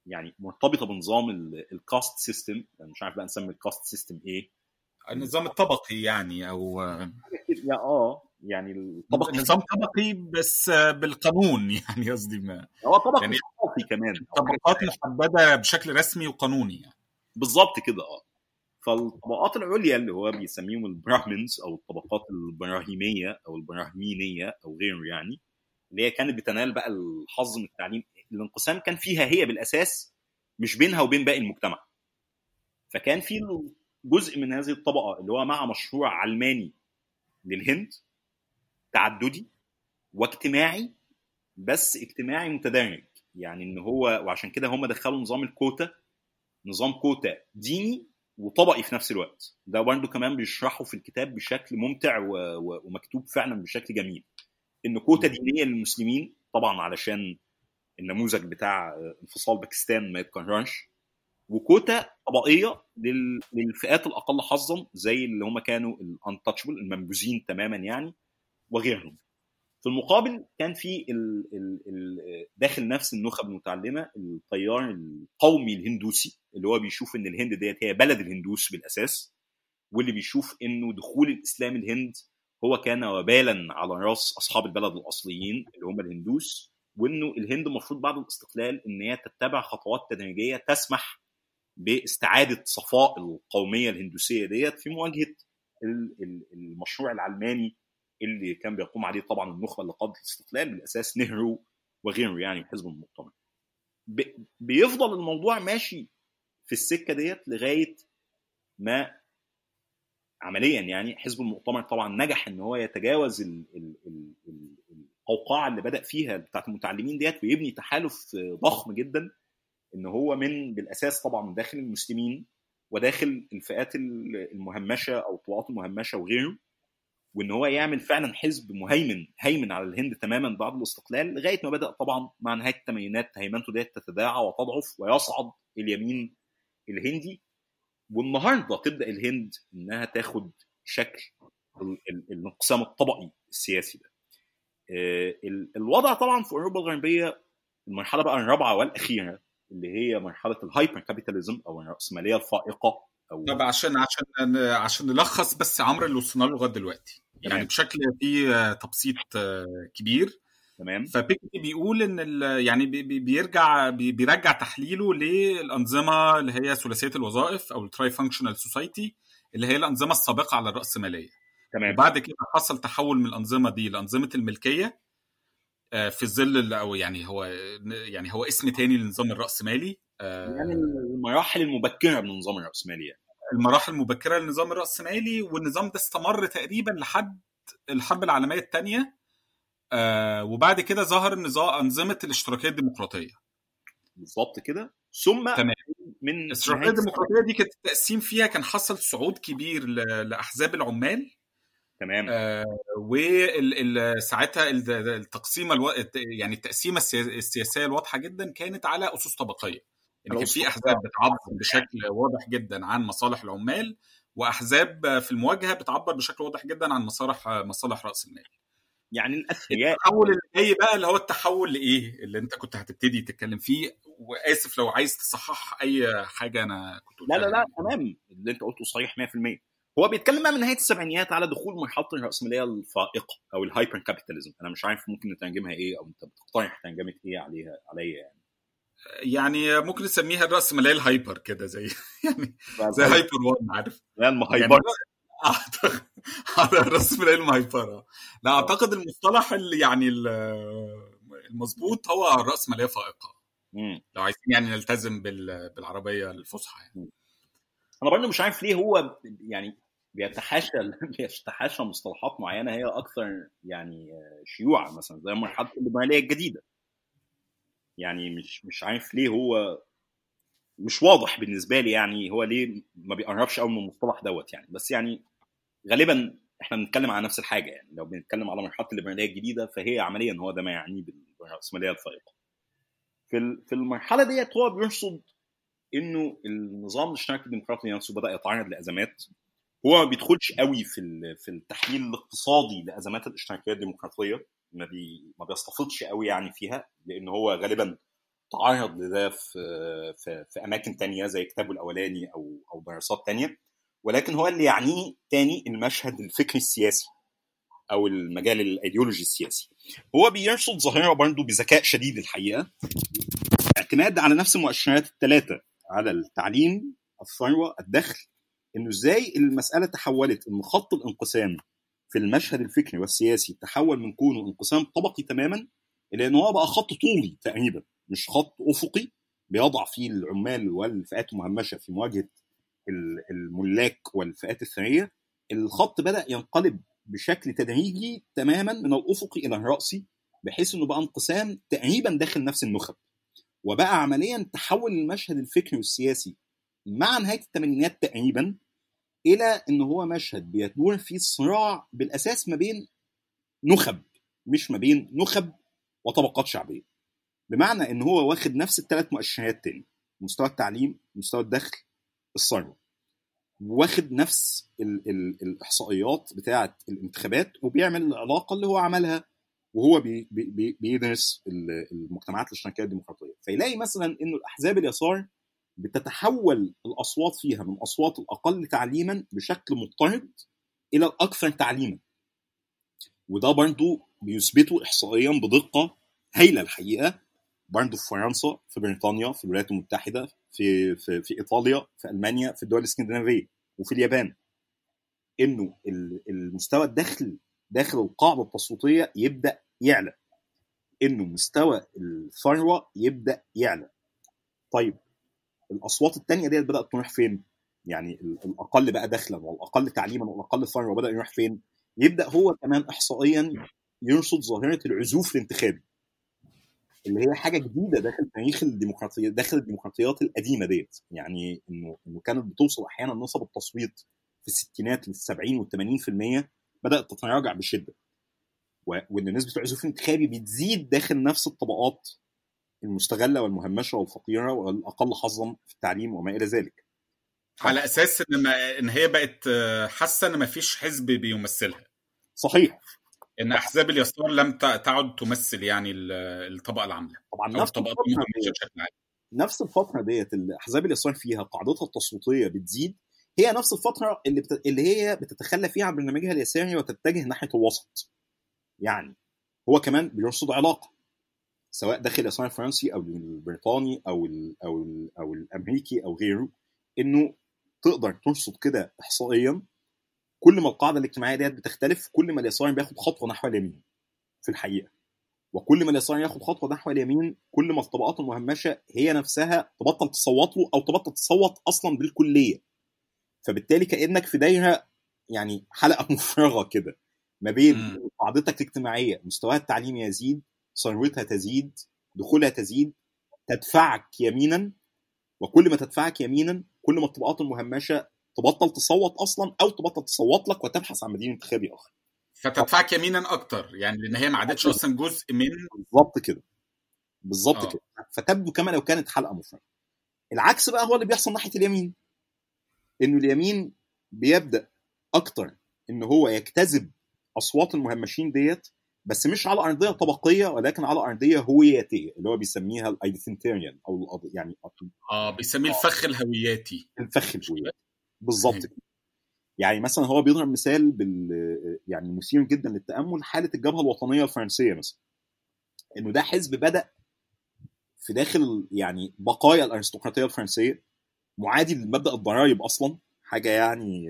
يعني مرتبطة بنظام ال caste system يعني مش عارف بقى نسمي ال caste system إيه. النظام الطبقي يعني أو يا آه يعني الطبقي نظام طبقي بس بالقانون *laughs* يعني قصدي ما هو طبقي يعني كمان. طبقات محددة بشكل رسمي وقانوني يعني. بالظبط كده آه. فالطبقات العليا اللي هو بيسميهم البراهمنز أو الطبقات البراهيمية أو البراهمينية أو غيره يعني اللي هي كانت بتنال بقى الحظ من التعليم الانقسام كان فيها هي بالأساس مش بينها وبين باقي المجتمع. فكان في جزء من هذه الطبقة اللي هو مع مشروع علماني للهند تعددي واجتماعي بس اجتماعي متدرج. يعني إن هو وعشان كده هم دخلوا نظام الكوتا نظام كوتا ديني وطبقي في نفس الوقت. ده برضه كمان بيشرحه في الكتاب بشكل ممتع و... و... ومكتوب فعلا بشكل جميل. إن كوتا دينيه للمسلمين طبعا علشان النموذج بتاع انفصال باكستان ما يتكررش. وكوتا طبقية لل... للفئات الأقل حظا زي اللي هم كانوا ال untouchable المنبوذين تماما يعني وغيرهم. في المقابل كان في ال ال ال داخل نفس النخب المتعلمة التيار القومي الهندوسي اللي هو بيشوف إن الهند ديت هي بلد الهندوس بالأساس واللي بيشوف إنه دخول الإسلام الهند هو كان وبالا على رأس أصحاب البلد الأصليين اللي هم الهندوس وإنه الهند المفروض بعد الاستقلال إن هي تتبع خطوات تدريجية تسمح باستعادة صفاء القومية الهندوسية ديت في مواجهة المشروع العلماني اللي كان بيقوم عليه طبعا النخبة اللي قادت الاستقلال بالأساس نهرو وغيره يعني حزب المؤتمر. بيفضل الموضوع ماشي في السكة ديت لغاية ما عمليا يعني حزب المؤتمر طبعا نجح إن هو يتجاوز ال ال ال القوقعة اللي بدأ فيها بتاعت المتعلمين ديت ويبني تحالف ضخم جدا إن هو من بالأساس طبعا داخل المسلمين وداخل الفئات المهمشة أو الطبقات المهمشة وغيره. وإن هو يعمل فعلا حزب مهيمن هيمن على الهند تماما بعد الاستقلال لغاية ما بدأ طبعا مع نهاية الثمانينات هيمنته ديت تتداعى وتضعف ويصعد اليمين الهندي والنهاردة تبدأ الهند إنها تاخد شكل الانقسام الطبقي السياسي ده. الوضع طبعا في أوروبا الغربية المرحلة بقى الرابعة والأخيرة اللي هي مرحلة ال hyper capitalism أو الرأسمالية الفائقة أو طب عشان عشان عشان نلخص بس عمرو اللي وصلنا له لغاية دلوقتي يعني. بشكل فيه تبسيط كبير تمام فبيكيتي بيقول إن يعني بيرجع بيرجع تحليله للأنظمة اللي هي ثلاثيه الوظائف أو ال trifunctional society اللي هي الأنظمة السابقة على الراسماليه تمام وبعد كده حصل تحول من الأنظمة دي لأنظمة الملكية في ظل أو يعني هو يعني هو اسم تاني للنظام الرأسمالي يعني المراحل المبكرة من النظام الراسمالي يعني. المراحل المبكرة للنظام الراسمالي والنظام ده استمر تقريبا لحد الحرب العالمية الثانية آه وبعد كده ظهر النظام أنظمة الاشتراكية الديمقراطية. بالظبط كده. ثم تمام. من الاشتراكية الديمقراطية دي كانت التقسيم فيها كان حصل صعود كبير لأحزاب العمال. تمام. آه وساعتها التقسيمه ألو... يعني التقسيمة السياسية الواضحة جدا كانت على أسس طبقية. يعني كان في أحزاب بتعبر بشكل واضح جدا عن مصالح العمال وأحزاب في المواجهة بتعبر بشكل واضح جدا عن مصالح مصالح رأس المال. يعني الأثرياء التحول اللي جاي بقى اللي هو التحول لإيه؟ اللي أنت كنت هتبتدي تتكلم فيه وآسف لو عايز تصحح أي حاجة أنا كنت لا لا لا تمام. اللي أنت قلته صحيح 100% هو بيتكلم بقى من نهايه السبعينيات على دخول مرحلة الراسماليه الفائقة أو ال hyper capitalism أنا مش عارف ممكن نترجمها إيه أو أنت بتقترح ترجمه إيه عليها عليا يعني. يعني ممكن نسميها الراسماليه ال hyper كده زي *laughs* يعني زي هايبر وان عارف؟ لا المهايبرة *laughs* اعتقد هذا الراسماليه المهايبره لا أعتقد المصطلح اللي يعني المظبوط هو الراسماليه فائقة. مم. لو عايزين يعني نلتزم بال- بالعربية الفصحى يعني. أنا برضه مش عارف ليه هو يعني بيتحاشى *laughs* بيتحاشى مصطلحات معينة هي أكثر يعني شيوعا مثلا زي مرحله الليبراليه الجديدة. يعني مش مش عارف ليه هو مش واضح بالنسبة لي يعني هو ليه ما بيقربش قوي من المصطلح دوت يعني. بس يعني غالبا إحنا بنتكلم على نفس الحاجة يعني. لو بنتكلم على مرحلة الليبراليه الجديدة فهي عمليا هو ده ما يعنيه بالرأسمالية الفائقة. في في المرحلة ديت هو بيرصد إنه النظام الاشتراكي الديمقراطي نفسه بدأ يتعرض لأزمات. هو ما بيدخلش قوي في في التحليل الاقتصادي لأزمات الإشتراكية الديمقراطية. ما بي ما بيستفيضش قوي يعني فيها لأن هو غالبا تعرض لده في في, في أماكن تانية زي كتابه الأولاني أو أو دراسات تانية. ولكن هو اللي يعنيه تاني المشهد الفكري السياسي أو المجال الإيديولوجي السياسي. هو بيرصد ظاهرة برضه بذكاء شديد الحقيقة. اعتماد على نفس المؤشرات الثلاثه على التعليم الثروة الدخل إنه إزاي المسألة تحولت ان خط الانقسام في المشهد الفكري والسياسي تحول من كونه انقسام طبقي تماما إلى ان هو بقى خط طولي تقريبا مش خط أفقي بيضع فيه العمال والفئات المهمشة في مواجهة ال- الملاك والفئات الثرية. الخط بدأ ينقلب بشكل تدريجي تماما من الافقي إلى الراسي بحيث إنه بقى انقسام تقريبا داخل نفس النخب. وبقى عمليا تحول المشهد الفكري والسياسي مع نهاية الثمانينات تقريبا إلى إن هو مشهد بيدور فيه الصراع بالأساس ما بين نخب مش ما بين نخب وطبقات شعبية. بمعنى إن هو واخد نفس الثلاث مؤشرات تاني مستوى التعليم مستوى الدخل الثروة. واخد نفس ال ال الإحصائيات بتاعة الانتخابات وبيعمل العلاقة اللي هو عملها وهو بي بي بي بيدرس ال- المجتمعات الإشتراكية الديمقراطية. فيلاقي مثلا إنه الأحزاب اليسار بتتحول الأصوات فيها من أصوات الأقل تعليما بشكل مضطرد إلى الأكثر تعليما. وده برضو بيثبته احصائيا بدقة هايلة الحقيقة. برضو في فرنسا في بريطانيا في الولايات المتحدة في في في إيطاليا في ألمانيا في الدول الإسكندنافية وفي اليابان. إنه ال- المستوى الدخل داخل القاعدة التصويتية يبدأ يعلى. إنه مستوى الثروة يبدأ يعلى. طيب الأصوات الثانية ديت بدأت تروح فين؟ يعني ال- الأقل بقى دخلا والأقل تعليما والأقل ثروه بدا يروح فين؟ يبدأ هو كمان احصائيا يرصد ظاهرة العزوف الانتخابي اللي هي حاجة جديدة داخل تاريخ الديمقراطيه داخل الديمقراطيات القديمة ديت. يعني إنه إنه كانت بتوصل أحيانا نسب التصويت في الستينات لل 70 وال 80% بدأت تتراجع بشدة. وإن نسبة العزوف الانتخابي بتزيد داخل نفس الطبقات المستغلة والمهمشة والفقيرة والأقل حظا في التعليم وما إلى ذلك. على أساس إن ما إن هي بقت حاسة إن ما فيش حزب بيمثلها. صحيح. إن أحزاب اليسار لم تعد تمثل يعني ال- الطبقة العاملة طبعا نفس الفترة بشكل عام. نفس الفترة ديت اللي أحزاب اليسار فيها قاعدتها التصويتية بتزيد هي نفس الفترة اللي بت... اللي هي بتتخلى فيها عن برنامجها اليساري وتتجه ناحية الوسط. يعني هو كمان بيرصد علاقة. سواء داخل اليسار الفرنسي أو البريطاني أو ال أو ال أو الأمريكي أو غيره إنه تقدر ترصد كده احصائيا كل ما القاعدة الاجتماعية ديت بتختلف كل ما اليسار بياخد خطوة نحو اليمين في الحقيقة وكل ما اليسار ياخد خطوة نحو اليمين كل ما الطبقات المهمشة هي نفسها تبطل تصوت له أو تبطل تصوت أصلا بالكلية فبالتالي كأنك في دايرة يعني حلقة مفرغة كده ما بين. قاعدتك الاجتماعية مستواها التعليمي يزيد ثروتها تزيد دخولها تزيد تدفعك يمينا وكل ما تدفعك يمينا كل ما الطبقات المهمشة تبطل تصوت أصلا أو تبطل تصوت لك وتبحث عن بديل انتخابي اخر فتدفعك يمينا أكتر يعني لأن هي ما عادتش أصلا جزء من بالظبط كده. بالظبط آه. كده. فتبدو كما لو كانت حلقة مفرغه العكس بقى هو اللي بيحصل ناحية اليمين. إنه اليمين بيبدأ أكتر إن هو يجتذب أصوات المهمشين ديت بس مش على أرضية طبقية ولكن على أرضية هوياتية اللي هو بيسميها الايدنتيريان أو يعني آه بيسميه الفخ الهوياتي. الفخ الهوياتي. بالظبط يعني مثلا هو بيضرب مثال بال يعني مثير جدا للتأمل حالة الجبهة الوطنية الفرنسية مثلا. إنه ده حزب بدأ في داخل يعني بقايا الأرستقراطية الفرنسية. معادي لمبدأ الضرائب أصلا. حاجة يعني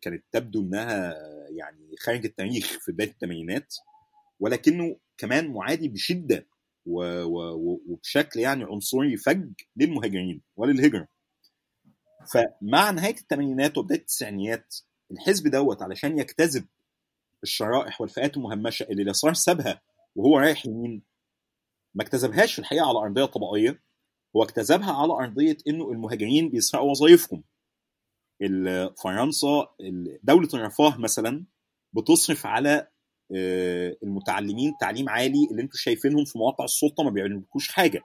كانت تبدو إنها يعني خارج التاريخ في بداية الثمانينات. ولكنه كمان معادي بشدة. وبشكل يعني عنصري فج للمهاجرين وللهجرة فمع نهاية الثمانينات وبداية التسعينيات الحزب دوت علشان يجتذب الشرائح والفئات المهمشة اللي اليسار سابها وهو رايح يمين ما اكتسبهاش في الحقيقة على أرضية طبقيه هو اكتسبها على أرضية إنه المهاجرين بيسرقوا وظائفهم فرنسا دولة الرفاه مثلا بتصرف على المتعلمين تعليم عالي اللي أنتم شايفينهم في مواقع السلطة ما بيعملوش حاجة.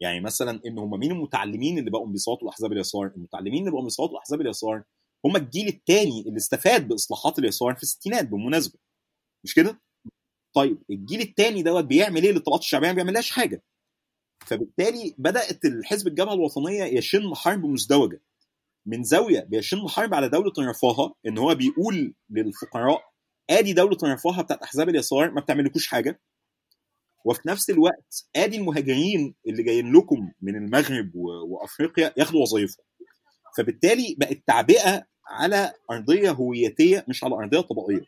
يعني مثلا إن هم مين المتعلمين اللي بقوا بيصوتوا لاحزاب اليسار؟ المتعلمين اللي بقوا بيصوتوا لاحزاب اليسار هم الجيل الثاني اللي استفاد بإصلاحات اليسار في الستينات بالمناسبة. مش كده؟ طيب الجيل الثاني دوت بيعمل إيه؟ للطبقات الشعبيه ما بيعملهاش حاجة. فبالتالي بدأت الحزب الجبهة الوطنية يشن حرب مزدوجة. من زاوية بيشن حرب على دولة الرفاهه إن هو بيقول للفقراء ادي دولة الرفاهه بتاعت أحزاب اليسار ما بتعملكوش حاجة. وفي نفس الوقت ادي المهاجرين اللي جايين لكم من المغرب وأفريقيا ياخدوا وظائفهم فبالتالي بقت تعبئة على أرضية هويتية مش على أرضية طبقيه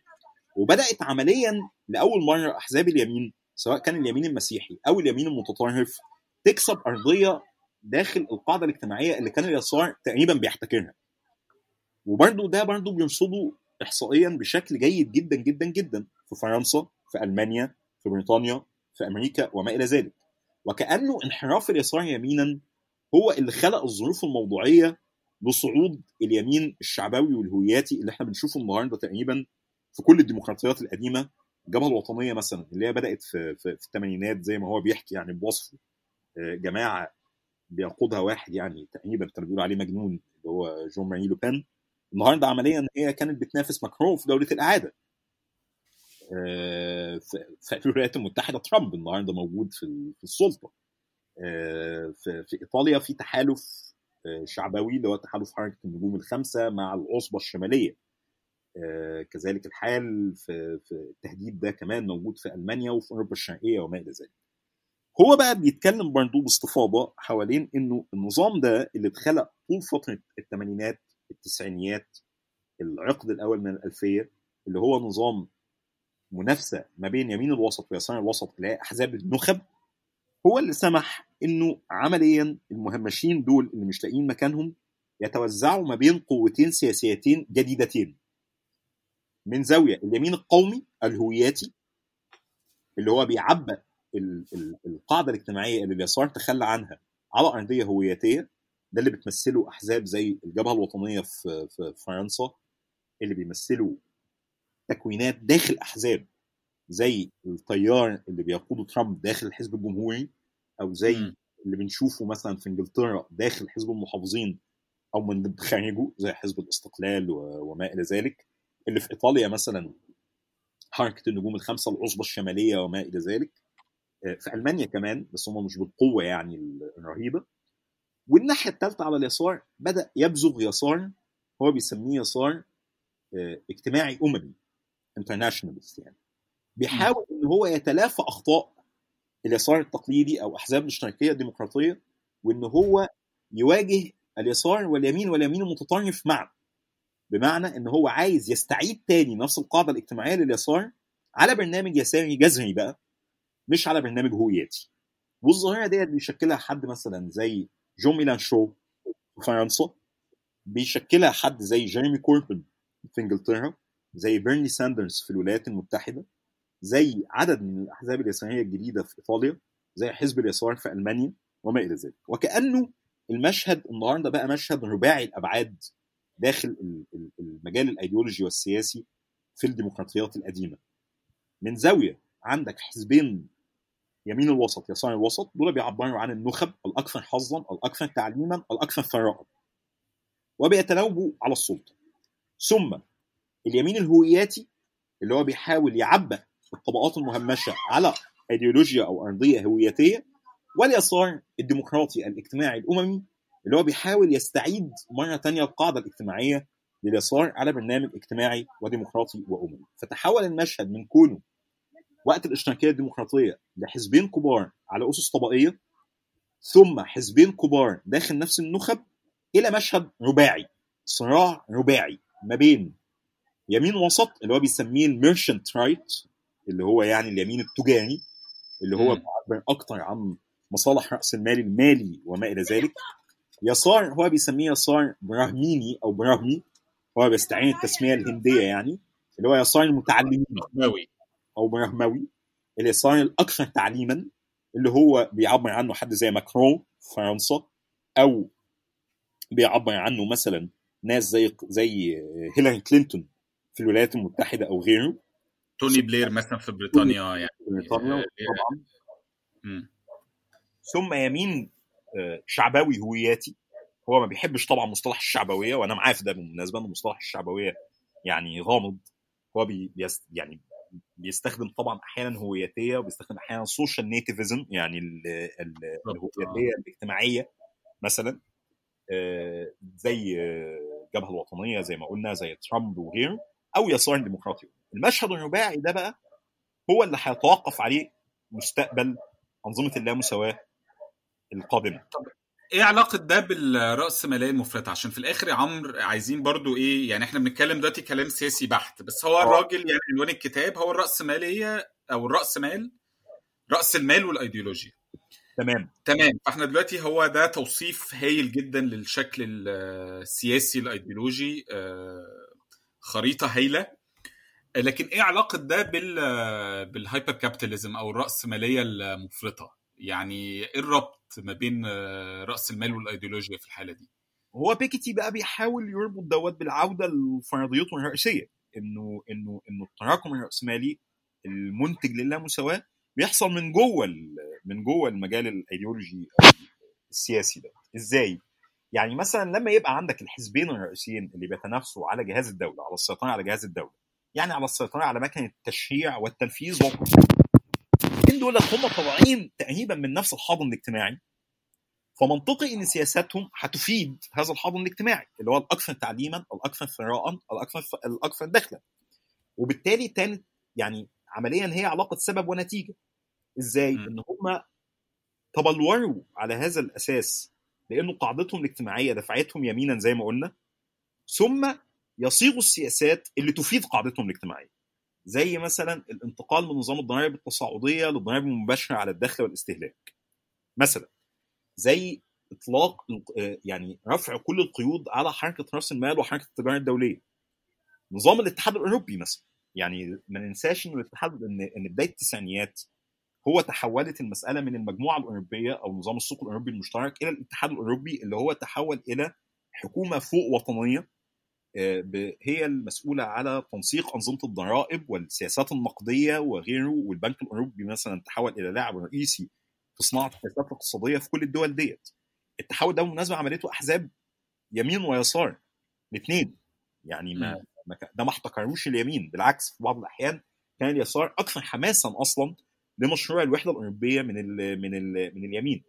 وبدأت عمليا لأول مرة أحزاب اليمين سواء كان اليمين المسيحي أو اليمين المتطرف تكسب أرضية داخل القاعدة الاجتماعية اللي كان اليسار تقريبا بيحتكرها. وبرده ده برده بيرصده احصائيا بشكل جيد جدا جدا جدا في فرنسا في ألمانيا في بريطانيا في أمريكا وما إلى ذلك. وكانه انحراف اليسار يمينا هو اللي خلق الظروف الموضوعية لصعود اليمين الشعبوي والهوياتي اللي إحنا بنشوفه النهارده تقريبا في كل الديمقراطيات القديمة. الجبهه الوطنيه مثلا اللي هي بدأت في في, في الثمانينات زي ما هو بيحكي يعني بوصفه جماعة بيقودها واحد يعني تقريبا كانوا بيقولوا عليه مجنون اللي هو جون ماري لوبان النهارده عمليا هي كانت بتنافس ماكرون في دولة الاعاده في الولايات المتحدة ترامب النهارده موجود في السلطة. في إيطاليا في تحالف شعبوي اللي هو تحالف حركة النجوم الخمسة مع العصبه الشمالية. كذلك الحال في, في التهديد ده كمان موجود في ألمانيا وفي أوروبا الشرقية وما إلى ذلك. هو بقى بيتكلم برضه باستفاضة حوالين إنه النظام ده اللي اتخلق طول فترة الثمانينات التسعينيات العقد الأول من الألفية اللي هو نظام منافسة ما بين يمين الوسط ويسار الوسط اللي هي أحزاب النخب هو اللي سمح إنه عمليا المهمشين دول اللي مش لاقيين مكانهم يتوزعوا ما بين قوتين سياسيتين جديدتين. من زاوية اليمين القومي الهوياتي اللي هو بيعبأ القاعدة الاجتماعية اللي اليسار تخلى عنها على أرضية هوياتية ده اللي بتمثله أحزاب زي الجبهة الوطنية في, في فرنسا اللي بيمثلوا تكوينات داخل أحزاب زي التيار اللي بيقوده ترامب داخل الحزب الجمهوري أو زي م. اللي بنشوفه مثلا في إنجلترا داخل حزب المحافظين أو من خارجه زي حزب الاستقلال وما إلى ذلك. اللي في إيطاليا مثلا حركة النجوم الخمسة العصبة الشمالية وما إلى ذلك. في ألمانيا كمان بس هم مش بالقوة يعني الرهيبة. والناحية الثالثه على اليسار بدأ يبزغ يسار هو بيسميه يسار اجتماعي أممي انترناشونالست يعني. بيحاول إن هو يتلافى أخطاء اليسار التقليدي أو أحزاب الاشتراكيه الديمقراطيه وإن هو يواجه اليسار واليمين واليمين المتطرف معا بمعنى إن هو عايز يستعيد تاني نفس القاعدة الاجتماعية لليسار على برنامج يساري جذري بقى مش على برنامج هوياتي. والظاهرة ديت بيشكلها حد مثلا زي جون ميلان شو في فرنسا بيشكلها حد زي جيريمي كوربن في إنجلترا زي بيرني ساندرز في الولايات المتحدة زي عدد من الأحزاب اليساريه الجديدة في إيطاليا زي حزب اليسار في ألمانيا وما إلى ذلك. وكأنه المشهد النهارده بقى مشهد رباعي الأبعاد داخل المجال الأيديولوجي والسياسي في الديمقراطيات القديمة. من زاوية عندك حزبين يمين الوسط يسار الوسط دول بيعبروا عن النخب الأكثر حظا الأكثر تعليما الأكثر ثراء. وبيتناوبوا على السلطة. ثم اليمين الهوياتي اللي هو بيحاول يعبأ الطبقات المهمشة على إيديولوجيا أو أرضية هويتيه واليسار الديمقراطي الاجتماعي الأممي اللي هو بيحاول يستعيد مرة ثانية القاعدة الاجتماعية لليسار على برنامج اجتماعي وديمقراطي وأممي. فتحول المشهد من كونه وقت الاشتراكية الديمقراطية لحزبين كبار على أسس طبقية ثم حزبين كبار داخل نفس النخب إلى مشهد رباعي صراع رباعي ما بين يمين وسط اللي هو بيسميه ال merchant right اللي هو يعني اليمين التجاري اللي هو بيعبر أكتر عن مصالح رأس المال المالي وما إلى ذلك. يسار هو بيسميه يسار براهميني أو براهمي هو بيستعين التسمية الهندية يعني اللي هو يسار المتعلمين. أو برهموي اليسار الأكثر تعليما اللي هو بيعبر عنه حد زي ماكرون في فرنسا أو بيعبر عنه مثلا ناس زي زي هيلاري كلينتون في الولايات المتحدة أو غيره. توني بلير مثلا في بريطانيا يعني. بريطانيا طبعا. ثم يمين شعبوي هوياتي. هو ما بيحبش طبعا مصطلح الشعبوية وأنا معاه في ده بالمناسبة ان مصطلح الشعبوية يعني غامض. هو بي يعني بيستخدم طبعا أحيانا هويتيه وبيستخدم أحيانا social nativism يعني الهويتيه الاجتماعية مثلا زي الجبهه الوطنية زي ما قلنا زي ترامب وغيره أو يسار ديمقراطي. المشهد الرباعي ده بقى هو اللي هيتوقف عليه مستقبل أنظمة اللامساواه القادمة. طب إيه علاقة ده بالراسماليه المفرطة؟ عشان في الآخر يا عمرو عايزين برضو إيه يعني إحنا بنتكلم دلوقتي كلام سياسي بحت بس هو الراجل يعني عنوان الكتاب هو الراسماليه أو الرأس مال رأس المال والأيديولوجيا. تمام. تمام. فاحنا دلوقتي هو ده توصيف هايل جدا للشكل السياسي الأيديولوجي خريطة هايلة. لكن إيه علاقة ده بال بال hyper capitalism أو الراسماليه المفرطة؟ يعني إيه الربط ما بين رأس المال والإيديولوجيا في الحالة دي؟ هو بيكيتي بقى بيحاول يربط دوت بالعودة لفرضيته الرئيسية إنه إنه إنه التراكم الرأسمالي المنتج للامساواة بيحصل من جوه من جوه المجال الإيديولوجي السياسي ده إزاي؟ يعني مثلا لما يبقى عندك الحزبين الرئيسيين اللي بيتنافسوا على جهاز الدولة على السيطرة على جهاز الدولة يعني على السيطرة على مكنة التشريع والتنفيذ دول هم طالعين تقريبا من نفس الحاضن الاجتماعي. فمنطقي إن سياساتهم هتفيد هذا الحاضن الاجتماعي اللي هو الاكثر تعليما الاكثر ثراء الاكثر الاكثر دخلا وبالتالي كانت يعني عمليا هي علاقة سبب ونتيجة. إزاي؟ م. إن هم تبلوروا على هذا الأساس لأنه قاعدتهم الاجتماعية دفعتهم يمينا زي ما قلنا. ثم يصيغوا السياسات اللي تفيد قاعدتهم الاجتماعية. زي مثلا الانتقال من نظام الضرائب التصاعدية للضرائب المباشرة على الدخل والاستهلاك. مثلا زي إطلاق يعني رفع كل القيود على حركة رأس المال وحركة التجاره الدولية. نظام الاتحاد الأوروبي مثلا يعني ما ننساش إن الاتحاد إن إن بداية التسعينيات هو تحولت المسألة من المجموعة الأوروبية أو نظام السوق الأوروبي المشترك إلى الاتحاد الأوروبي اللي هو تحول إلى حكومة فوق وطنية. هي المسؤولة على تنسيق أنظمة الضرائب والسياسات النقدية وغيره والبنك الأوروبي مثلا تحول إلى لاعب رئيسي في صناعة السياسات الاقتصادية في كل الدول ديت. التحول ده بالمناسبه عملته أحزاب يمين ويسار الاثنين يعني ما ده ما احتكروش اليمين بالعكس في بعض الأحيان كان اليسار أكثر حماسا أصلا لمشروع الوحدة الأوروبية من ال من ال من اليمين.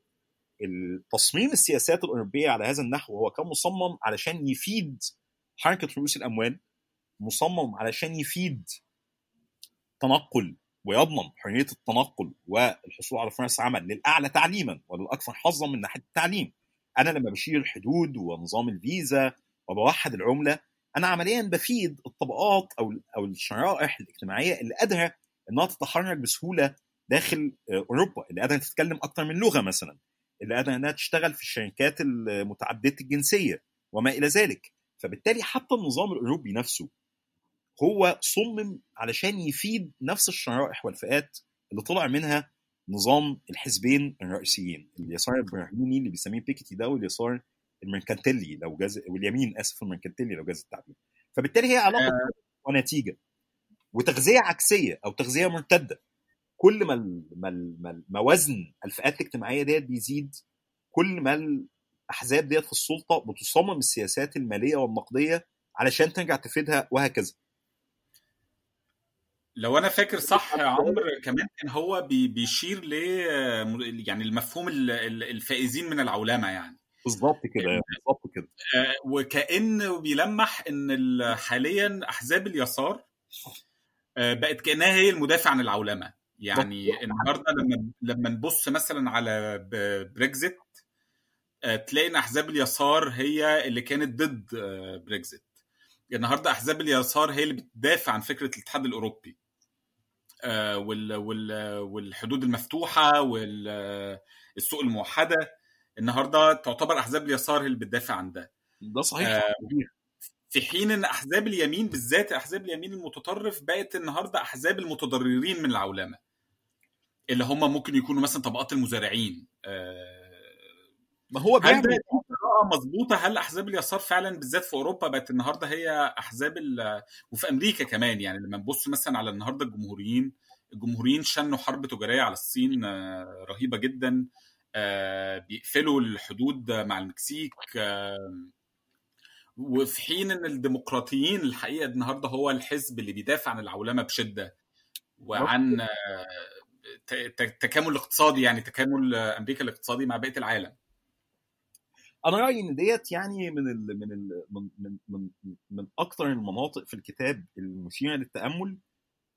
تصميم السياسات الأوروبية على هذا النحو هو كان مصمم علشان يفيد حركة رؤوس الأموال مصمم علشان يفيد تنقل ويضمن حرية التنقل والحصول على فرص عمل للأعلى تعليما وللأكثر حظا من ناحية التعليم. أنا لما بشيل الحدود ونظام الفيزا وبوحد العملة أنا عمليا بفيد الطبقات أو أو الشرائح الاجتماعية اللي قادرة إنها تتحرك بسهولة داخل أوروبا، اللي قادرة تتكلم أكثر من لغة مثلا، اللي قادرة إنها تشتغل في الشركات المتعددة الجنسية وما إلى ذلك. فبالتالي حتى النظام الأوروبي نفسه هو صمم علشان يفيد نفس الشرائح والفئات اللي طلع منها نظام الحزبين الرئيسيين اليسار البراهيمي اللي بيسميه بيكيتي ده واليسار المركنتيلي لو جاز واليمين آسف المركنتيلي لو جاز التعبير. فبالتالي هي علاقة آه. ونتيجة وتغذية عكسية أو تغذية مرتدة. كل ما ما ما وزن الفئات الاجتماعية ديت بيزيد كل ما الأحزاب ديت في السلطة بتصمم السياسات المالية والنقدية علشان ترجع تفيدها وهكذا. لو أنا فاكر صح يا عمرو كمان كان هو بي- بيشير ل يعني المفهوم ال- ال- الفائزين من العولمة يعني. بالظبط كده بالظبط كده. آه، وكأنه بيلمح إن ال- حاليا أحزاب اليسار آه، بقت كأنها هي المدافع عن العولمة. يعني النهارده لما لما نبص مثلا على بريكزيت تلاقي إن أحزاب اليسار هي اللي كانت ضد آه، بريكزيت. النهارده أحزاب اليسار هي اللي بتدافع عن فكرة الاتحاد الأوروبي. آه، وال وال والحدود المفتوحة والسوق الموحدة. النهارده تعتبر أحزاب اليسار هي اللي بتدافع عن ده. ده صحيح. آه، في حين إن أحزاب اليمين بالذات أحزاب اليمين المتطرف بقت النهارده أحزاب المتضررين من العولمة. اللي هم ممكن يكونوا مثلا طبقات المزارعين. آه، ما هو هل ده بيعمل قراءة مظبوطة هل أحزاب اليسار فعلا بالذات في أوروبا بقت النهاردة هي أحزاب ال- وفي أمريكا كمان يعني لما نبص مثلا على النهاردة الجمهوريين الجمهوريين شنوا حرب تجارية على الصين آه، رهيبة جدا آه، بيقفلوا الحدود مع المكسيك آه، وفي حين إن الديمقراطيين الحقيقة النهارده هو الحزب اللي بيدافع عن العولمة بشدة وعن تكامل اقتصادي يعني تكامل أمريكا الاقتصادي مع بقية العالم. أنا رايي ان ديت يعني من ال من ال من من من, من أكثر المناطق في الكتاب المثيرة للتأمل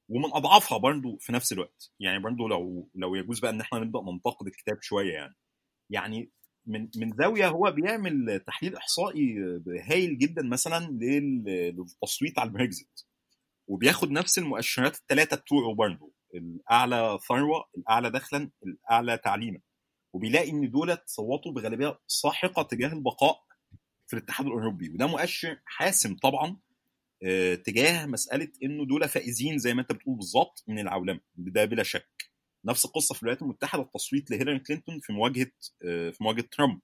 ومن اضعافها برضه في نفس الوقت. يعني برضه لو لو يجوز بقى ان إحنا نبدأ ننتقد الكتاب شوية يعني. يعني من من زاوية هو بيعمل تحليل إحصائي هايل جدا مثلا لل- للتصويت على البريكزيت. وبياخد نفس المؤشرات الثلاثه بتوعه برضه الأعلى ثروة الأعلى دخلا الأعلى تعليما. وبيلاقي إن دول صوتوا بغالبية ساحقة تجاه البقاء في الاتحاد الأوروبي. وده مؤشر حاسم طبعا آه، تجاه مسألة إنه دول فائزين زي ما أنت بتقول بالظبط من العولمة. ده بلا شك. نفس القصة في الولايات المتحدة التصويت لهيلاري كلينتون في مواجهة آه، في مواجهة ترامب.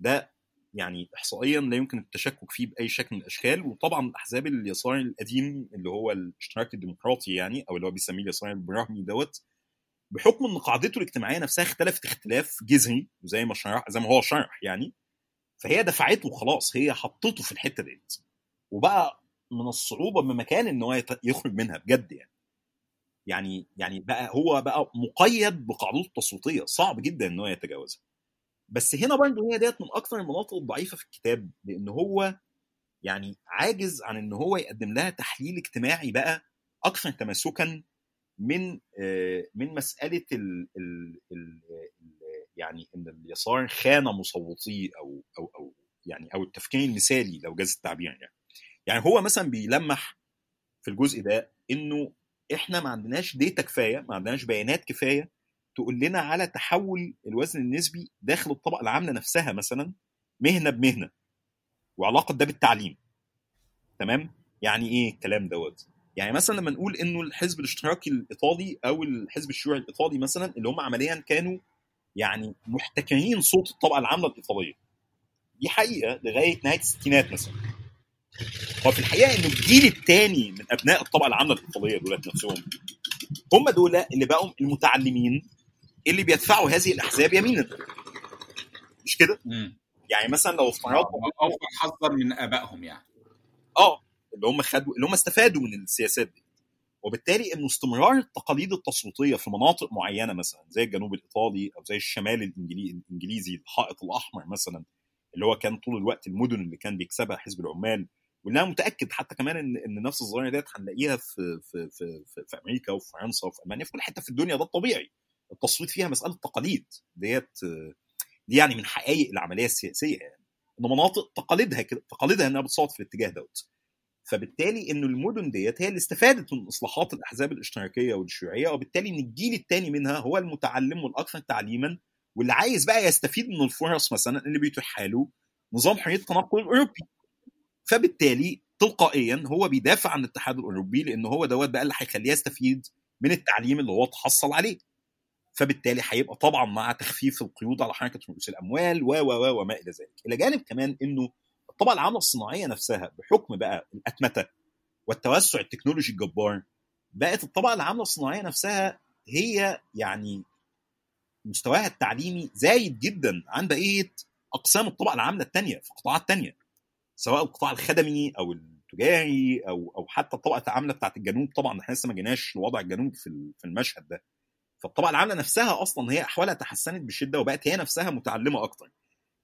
ده يعني احصائيا لا يمكن التشكك فيه بأي شكل من الأشكال. وطبعا احزاب اليسار القديم اللي هو الاشتراك الديمقراطي يعني أو اللي هو بيسميه اليسار البراهمي دوت بحكم إن قاعدته الاجتماعية نفسها اختلفت اختلاف جذري زي ما شرح زي ما هو شرح يعني فهي دفعته خلاص هي حطته في الحتة ديت. وبقى من الصعوبة بمكان إن هو يخرج منها بجد يعني. يعني يعني بقى هو بقى مقيد بقاعدته التصويتية. صعب جدا إن هو يتجاوزها. بس هنا برضه هي ديت من أكثر المناطق الضعيفة في الكتاب لأن هو يعني عاجز عن إن هو يقدم لها تحليل اجتماعي بقى أكثر تماسكا من آه، من مسألة ال ال ال يعني إن اليسار خان مصوتيه أو أو أو يعني أو التفكير المثالي لو جاز التعبير يعني. يعني هو مثلا بيلمح في الجزء ده إنه إحنا ما عندناش ديتا كفاية ما عندناش بيانات كفاية تقول لنا على تحول الوزن النسبي داخل الطبقة العاملة نفسها مثلا مهنة بمهنة وعلاقة ده بالتعليم. تمام؟ يعني إيه الكلام دوت؟ يعني مثلا لما نقول إنه الحزب الاشتراكي الإيطالي أو الحزب الشيوعي الإيطالي مثلا اللي هم عمليا كانوا يعني محتكرين صوت الطبقة العاملة الإيطالية. دي حقيقة لغاية نهاية الستينات مثلا. هو في الحقيقة إنه الجيل الثاني من أبناء الطبقة العاملة الإيطالية دولت نفسهم هم دول اللي بقوا المتعلمين اللي بيدفعوا هذه الأحزاب يمينا. مش كده؟ يعني مثلا لو افترضنا اوفر حظا من آبائهم يعني. آه. اللي هم خدوا اللي هم استفادوا من السياسات دي. وبالتالي انه استمرار التقاليد التصويتيه في مناطق معينة مثلا زي الجنوب الإيطالي أو زي الشمال الإنجلي- الإنجليزي الحائط الأحمر مثلا اللي هو كان طول الوقت المدن اللي كان بيكسبها حزب العمال واللي أنا متأكد حتى كمان ان إن نفس الظاهره ديت هنلاقيها في في في في, في أمريكا وفي فرنسا وفي ألمانيا في كل حتة في الدنيا ده الطبيعي. التصويت فيها مسألة تقاليد ديت دي يعني من حقائق العملية السياسية يعني. إن مناطق تقاليدها كده تقاليدها إنها بتصوت في الاتجاه دوت. فبالتالي إنه المدن ديت هي اللي استفادت من إصلاحات الأحزاب الاشتراكية والشيوعية وبالتالي إن الجيل الثاني منها هو المتعلم والأكثر تعليما واللي عايز بقى يستفيد من الفرص مثلا اللي بيتيحها له نظام حرية التنقل الأوروبي. فبالتالي تلقائيا هو بيدافع عن الاتحاد الأوروبي لأن هو دوت بقى اللي هيخليه يستفيد من التعليم اللي هو تحصل عليه. فبالتالي هيبقى طبعا مع تخفيف القيود على حركة رؤوس الأموال و و و وما إلى ذلك. إلى جانب كمان إنه الطبقه العامله الصناعية نفسها بحكم بقى الأتمتة والتوسع التكنولوجي الجبار بقت الطبقه العامله الصناعية نفسها هي يعني مستواها التعليمي زايد جدا عن بقية أقسام الطبقة العاملة الثانية في قطاعات ثانية سواء القطاع الخدمي أو التجاري أو أو حتى الطبقة العاملة بتاعت الجنوب طبعا إحنا لسه ما جيناش لوضع الجنوب في في المشهد ده. فالطبقة العاملة نفسها أصلا هي أحوالها تحسنت بشدة وبقت هي نفسها متعلمة أكتر.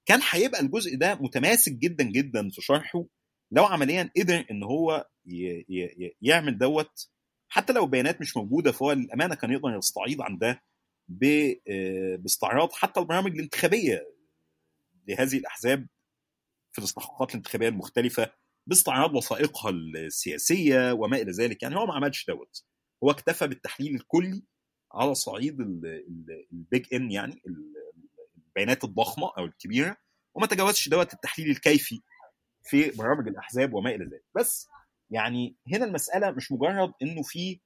كان هيبقى الجزء ده متماسك جدا جدا في شرحه لو عمليا قدر إن هو يعمل دوت. حتى لو البيانات مش موجودة فهو للأمانة كان يقدر يستعيض عن ده باستعراض حتى البرامج الانتخابية لهذه الأحزاب في الاستحقاقات الانتخابية المختلفة باستعراض وثائقها السياسية وما إلى ذلك. يعني هو ما عملش دوت. هو اكتفى بالتحليل الكلي على صعيد البيج إن يعني البيانات الضخمة أو الكبيرة وما تجاوزش دوت التحليل الكيفي في برامج الأحزاب وما إلى ذلك بس يعني هنا المسألة مش مجرد إنه في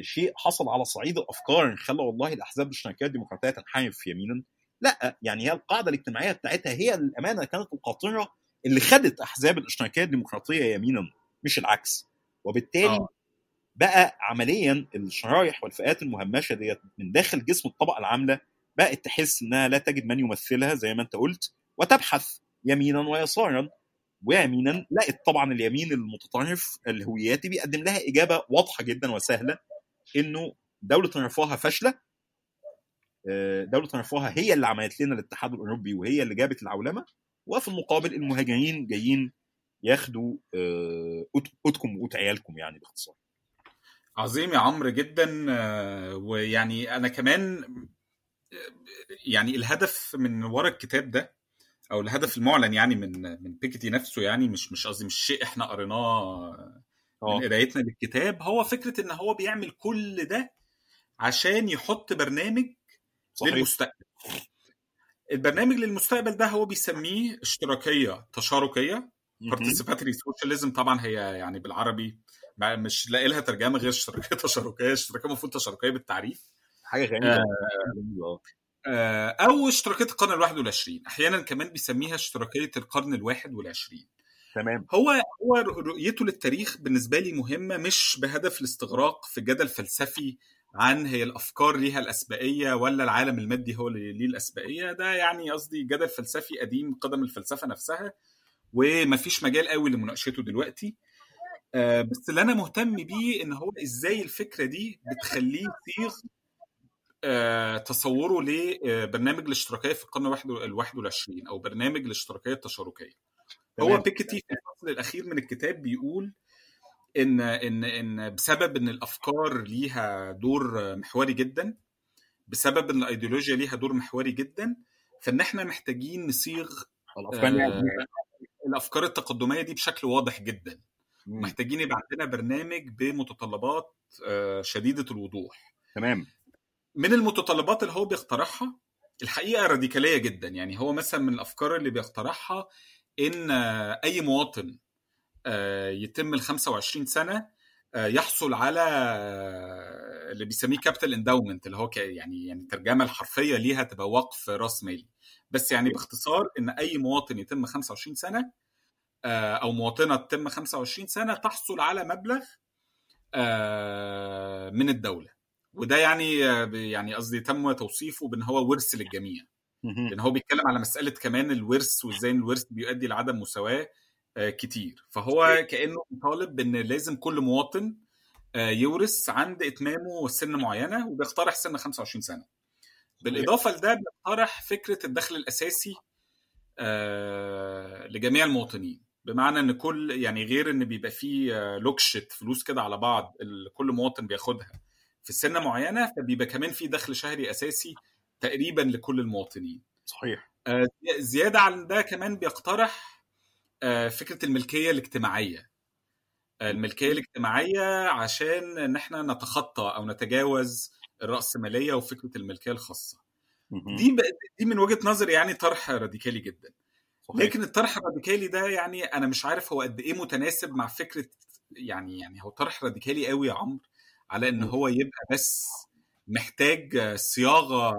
شيء حصل على صعيد الأفكار خلى والله الأحزاب الاشتراكيه الديمقراطية تنحرف يمينا لا يعني هي القاعدة الاجتماعية بتاعتها هي الأمانة كانت القاطره اللي خدت أحزاب الاشتراكيه الديمقراطية يمينا مش العكس وبالتالي أوه. بقى عمليا الشرايح والفئات المهمشة ديت من داخل جسم الطبقة العاملة بقت تحس إنها لا تجد من يمثلها زي ما أنت قلت وتبحث يمينا ويسارا. ويمينا لقت طبعا اليمين المتطرف الهوياتي بيقدم لها إجابة واضحة جدا وسهلة إنه دولة رفاها فاشلة. دولة رفاها هي اللي عملت لنا الاتحاد الأوروبي وهي اللي جابت العولمة. وفي المقابل المهاجرين جايين ياخدوا قوتكم وقوت عيالكم يعني باختصار. عظيم يا عمرو جدا. ويعني أنا كمان يعني الهدف من ورا الكتاب ده أو الهدف المعلن يعني من من بيكيتي نفسه يعني مش مش قصدي مش شيء إحنا قريناه من قرايتنا للكتاب هو فكرة إن هو بيعمل كل ده عشان يحط برنامج صحيح. للمستقبل. البرنامج للمستقبل ده هو بيسميه اشتراكية تشاركية participatory socialism طبعا هي يعني بالعربي مش لاقي لها ترجمة غير اشتراكية تشاركية. اشتراكية المفروض تشاركية بالتعريف. حاجة غريبة آه أو اشتراكيه القرن الواحد والعشرين. أحيانا كمان بيسميها اشتراكية القرن الواحد والعشرين. تمام. هو هو رؤيته للتاريخ بالنسبة لي مهمة مش بهدف الاستغراق في جدل فلسفي عن هي الأفكار ليها الأسبقية ولا العالم المادي هو اللي ليه الأسبقية. ده يعني قصدي جدل فلسفي قديم قدم الفلسفة نفسها ومفيش مجال قوي لمناقشته دلوقتي. آه بس اللي أنا مهتم بيه إن هو إزاي الفكرة دي بتخليه يصيغ آه تصوره لبرنامج الاشتراكية في القرن الواحد والعشرين أو برنامج الاشتراكية التشاركية. هو بيكيتي في الفصل الأخير من الكتاب بيقول إن إن إن بسبب إن الأفكار ليها دور محوري جدا بسبب إن الأيديولوجيا ليها دور محوري جدا فإن إحنا محتاجين نصيغ الأفكار آه الأفكار التقدمية دي بشكل واضح جدا. محتاجين يبقى عندنا برنامج بمتطلبات آه شديدة الوضوح. تمام. من المتطلبات اللي هو بيقترحها الحقيقة راديكالية جدا. يعني هو مثلا من الأفكار اللي بيقترحها إن أي مواطن يتم ال 25 سنة يحصل على اللي بيسميه capital endowment اللي هو يعني يعني الترجمه الحرفية ليها تبقى وقف رأس مالي. بس يعني باختصار إن أي مواطن يتم 25 سنة أو مواطنة تتم 25 سنة تحصل على مبلغ من الدولة. وده يعني يعني قصدي تم توصيفه بإن هو ورث للجميع. لأن هو بيتكلم على مسألة كمان الورث وإزاي الورث بيؤدي لعدم مساواة كتير. فهو كأنه طالب ان لازم كل مواطن يورث عند إتمامه سن معينة وبيقترح سن 25 سنة. بالإضافة لده بيقترح فكرة الدخل الأساسي لجميع المواطنين. بمعنى إن كل يعني غير إن بيبقى فيه لوكشه فلوس كده على بعض كل مواطن بياخدها. في سنة معينة فبيبقى كمان في دخل شهري أساسي تقريبا لكل المواطنين. صحيح. زيادة عن ده كمان بيقترح فكرة الملكية الاجتماعية. الملكية الاجتماعية عشان إن إحنا نتخطى أو نتجاوز الرأسمالية وفكرة الملكية الخاصة. دي دي من وجهة نظري يعني طرح راديكالي جدا. صحيح. لكن الطرح الراديكالي ده يعني أنا مش عارف هو قد إيه متناسب مع فكرة يعني يعني هو طرح راديكالي قوي يا عمرو. على إن هو يبقى بس محتاج صياغة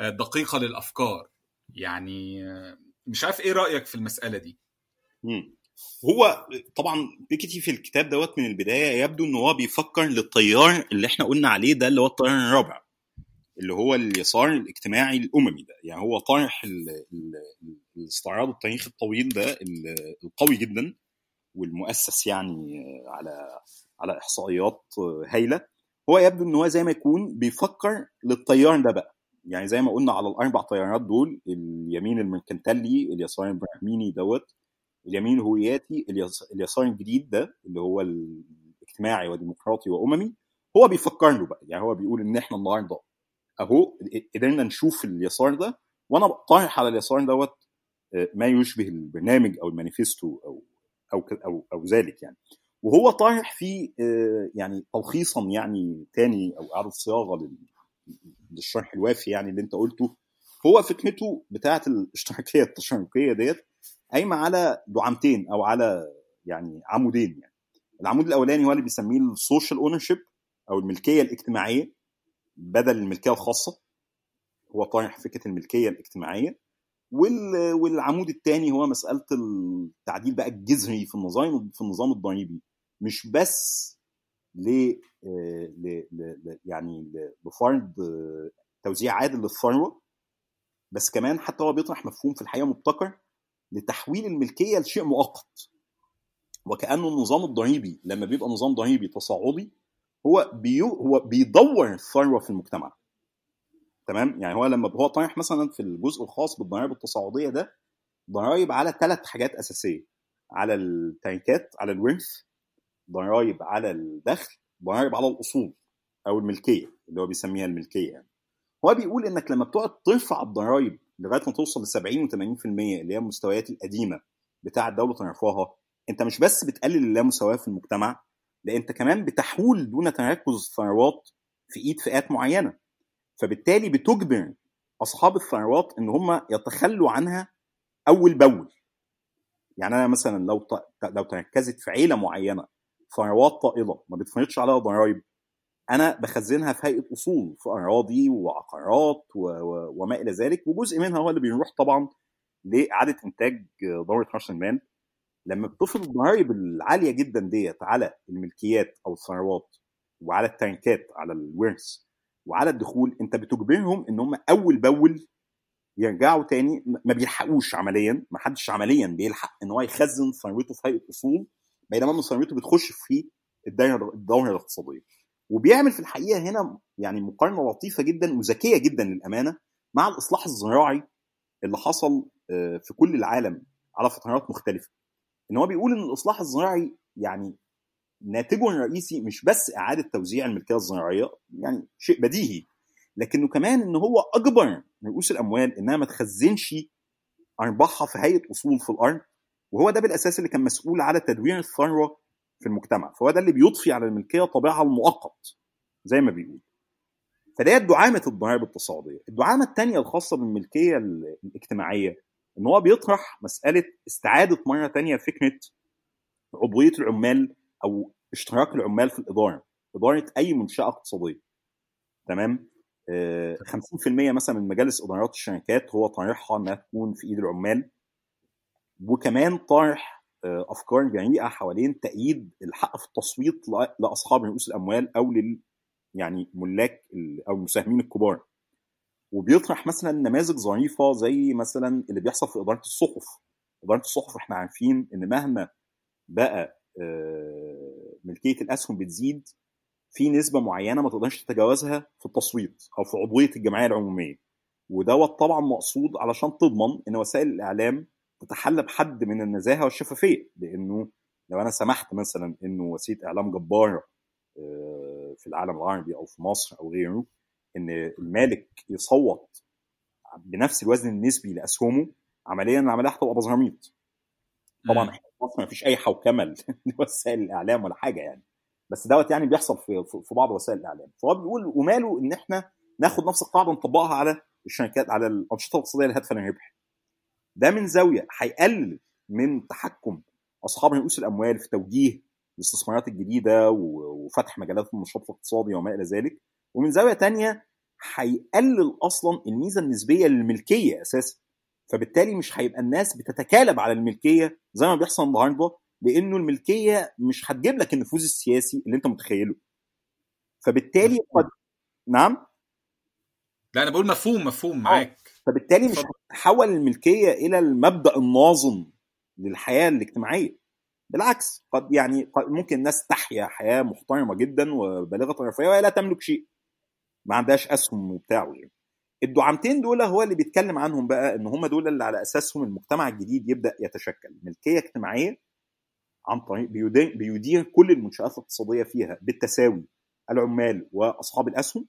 دقيقة للأفكار. يعني مش عارف إيه رأيك في المسألة دي. هو طبعا بيكيتي في الكتاب دوت من البداية يبدو إن هو بيفكر للتيار اللي إحنا قلنا عليه ده اللي هو التيار الرابع اللي هو اليسار الاجتماعي الأممي ده. يعني هو طارح الاستعراض التاريخي الطويل ده القوي جدا والمؤسس يعني على على إحصائيات هايلة. هو يبدو إن هو زي ما يكون بيفكر للطيار ده بقى. يعني زي ما قلنا على الأربع طيارات دول اليمين المركنتلي اليسار البراهميني دوت اليمين الهوياتي اليسار الجديد ده اللي هو اجتماعي وديمقراطي وأممي هو بيفكر له بقى. يعني هو بيقول إن إحنا النهارده أهو قدرنا نشوف اليسار ده وأنا طارح على اليسار دوت ما يشبه البرنامج أو المانيفستو أو أو أو, أو ذلك يعني. وهو طارح في يعني تلخيصا يعني تاني أو اعاده صياغة للشرح الوافي يعني اللي أنت قلته هو فكرته بتاعه الاشتراكية التشاركيه ديت قايمة على دعامتين أو على يعني عمودين يعني. العمود الأولاني هو اللي بيسميه ال social ownership أو الملكية الاجتماعية بدل الملكية الخاصة. هو طارح فكرة الملكية الاجتماعية. والعمود الثاني هو مسألة التعديل بقى الجذري في النظام في النظام الضريبي مش بس ل يعني لفرض توزيع عادل للثروة بس كمان حتى هو بيطرح مفهوم في الحقيقة مبتكر لتحويل الملكية لشيء مؤقت. وكأنه النظام الضريبي لما بيبقى نظام ضريبي تصاعدي هو بيو هو بيدور الثروة في المجتمع. تمام؟ يعني هو لما هو طرح مثلا في الجزء الخاص بالضرائب التصاعدية ده ضرائب على ثلاث حاجات أساسية. على التركات على الورث ضرائب على الدخل ضرائب على الأصول أو الملكية اللي هو بيسميها الملكية. يعني هو بيقول إنك لما بتقعد ترفع الضرائب لغاية ما توصل ل 70 و80% اللي هي المستويات القديمة بتاعه دوله رفاها أنت مش بس بتقلل اللامساواة في المجتمع لا أنت كمان بتحول دون تركز الثروات في إيد فئات معينة. فبالتالي بتجبر أصحاب الثروات إن هم يتخلوا عنها أول باول يعني أنا مثلا لو لو تركزت في عيلة معينة ثروات طائلة ما بتفرضش عليها ضرائب أنا بخزنها في هيئة أصول في أراضي وعقارات و... و... وما إلى ذلك وجزء منها هو اللي بيروح طبعا لإعادة إنتاج دورة راس المال لما بتفرض الضرائب العالية جدا ديت على الملكيات أو الثروات وعلى التركات على الورث وعلى الدخول أنت بتجبرهم إن هم أول بأول يرجعوا تاني ما بيلحقوش عمليا ما حدش عمليا بيلحق إن هو يخزن ثروته في هيئة أصول. بينما ثروته بتخش في الدوره الاقتصاديه وبيعمل في الحقيقة هنا يعني مقارنة لطيفة جدا وذكية جدا للأمانة مع الإصلاح الزراعي اللي حصل في كل العالم على فترات مختلفة. إن هو بيقول إن الإصلاح الزراعي يعني ناتجه الرئيسي مش بس إعادة توزيع الملكية الزراعية يعني شيء بديهي لكنه كمان إن هو اجبر رؤوس الأموال إنها ما تخزنش أرباحها في هيئة أصول في الأرض وهو ده بالأساس اللي كان مسؤول على تدوير الثروة في المجتمع. فهو ده اللي بيضفي على الملكية طابعها المؤقت زي ما بيقول. فديت دعامه الضرائب التصاعديه الدعامة الثانية الخاصة بالملكية الاجتماعية إن هو بيطرح مسألة استعادة مرة ثانية فكرة عضوية العمال أو اشتراك العمال في الإدارة إدارة أي منشأة اقتصادية. تمام؟ 50% مثلا من مجالس إدارات الشركات هو طارحها إنها تكون في إيد العمال. وكمان طارح أفكار جريئه حوالين تأييد الحق في التصويت لأصحاب رؤوس الأموال أو لل يعني ملاك أو المساهمين الكبار. وبيطرح مثلا نماذج ظريفة زي مثلا اللي بيحصل في إدارة الصحف. إدارة الصحف إحنا عارفين إن مهما بقى ملكية الأسهم بتزيد في نسبة معينة ما تقدرش تتجاوزها في التصويت أو في عضوية الجمعية العمومية. ودوت طبعا مقصود علشان تضمن إن وسائل الإعلام تتحلى بحد من النزاهة والشفافية لأنه لو أنا سمحت مثلا إنه وسيلة إعلام جباره في العالم العربي أو في مصر أو غيره إن المالك يصوت بنفس الوزن النسبي لأسهمه عمليا العملية هتبقى بزراميط طبعا إحنا في مصر ما فيش أي حوكمه *laughs* لوسائل الإعلام ولا حاجة يعني. بس دوت يعني بيحصل في في بعض وسائل الإعلام. فهو بيقول وماله إن إحنا ناخد نفس القاعدة ونطبقها على الشركات على الأنشطة الاقتصادية الهادفه للربح. ده من زاوية هيقلل من تحكم أصحاب رؤوس الأموال في توجيه الاستثمارات الجديدة وفتح مجالات النشاط الاقتصادي وما إلى ذلك. ومن زاوية تانية هيقلل أصلا الميزة النسبية للملكية أساسا. فبالتالي مش هيبقى الناس بتتكالب على الملكية زي ما بيحصل النهارده لأنه الملكية مش هتجيب لك النفوذ السياسي اللي أنت متخيله. فبالتالي قد نعم؟ لا أنا بقول مفهوم مفهوم معاك. فبالتالي مش هتتحول الملكية إلى المبدأ الناظم للحياة الاجتماعية. بالعكس قد يعني قد ممكن الناس تحيا حياة محترمة جدا وبالغة الرفاهيه وهي لا تملك شيء. ما عندهاش أسهم وبتاع يعني. الدعامتين دول هو اللي بيتكلم عنهم بقى إن هم دول اللي على أساسهم المجتمع الجديد يبدأ يتشكل. ملكية اجتماعية عن طريق بيدير كل المنشآت الاقتصادية فيها بالتساوي العمال وأصحاب الأسهم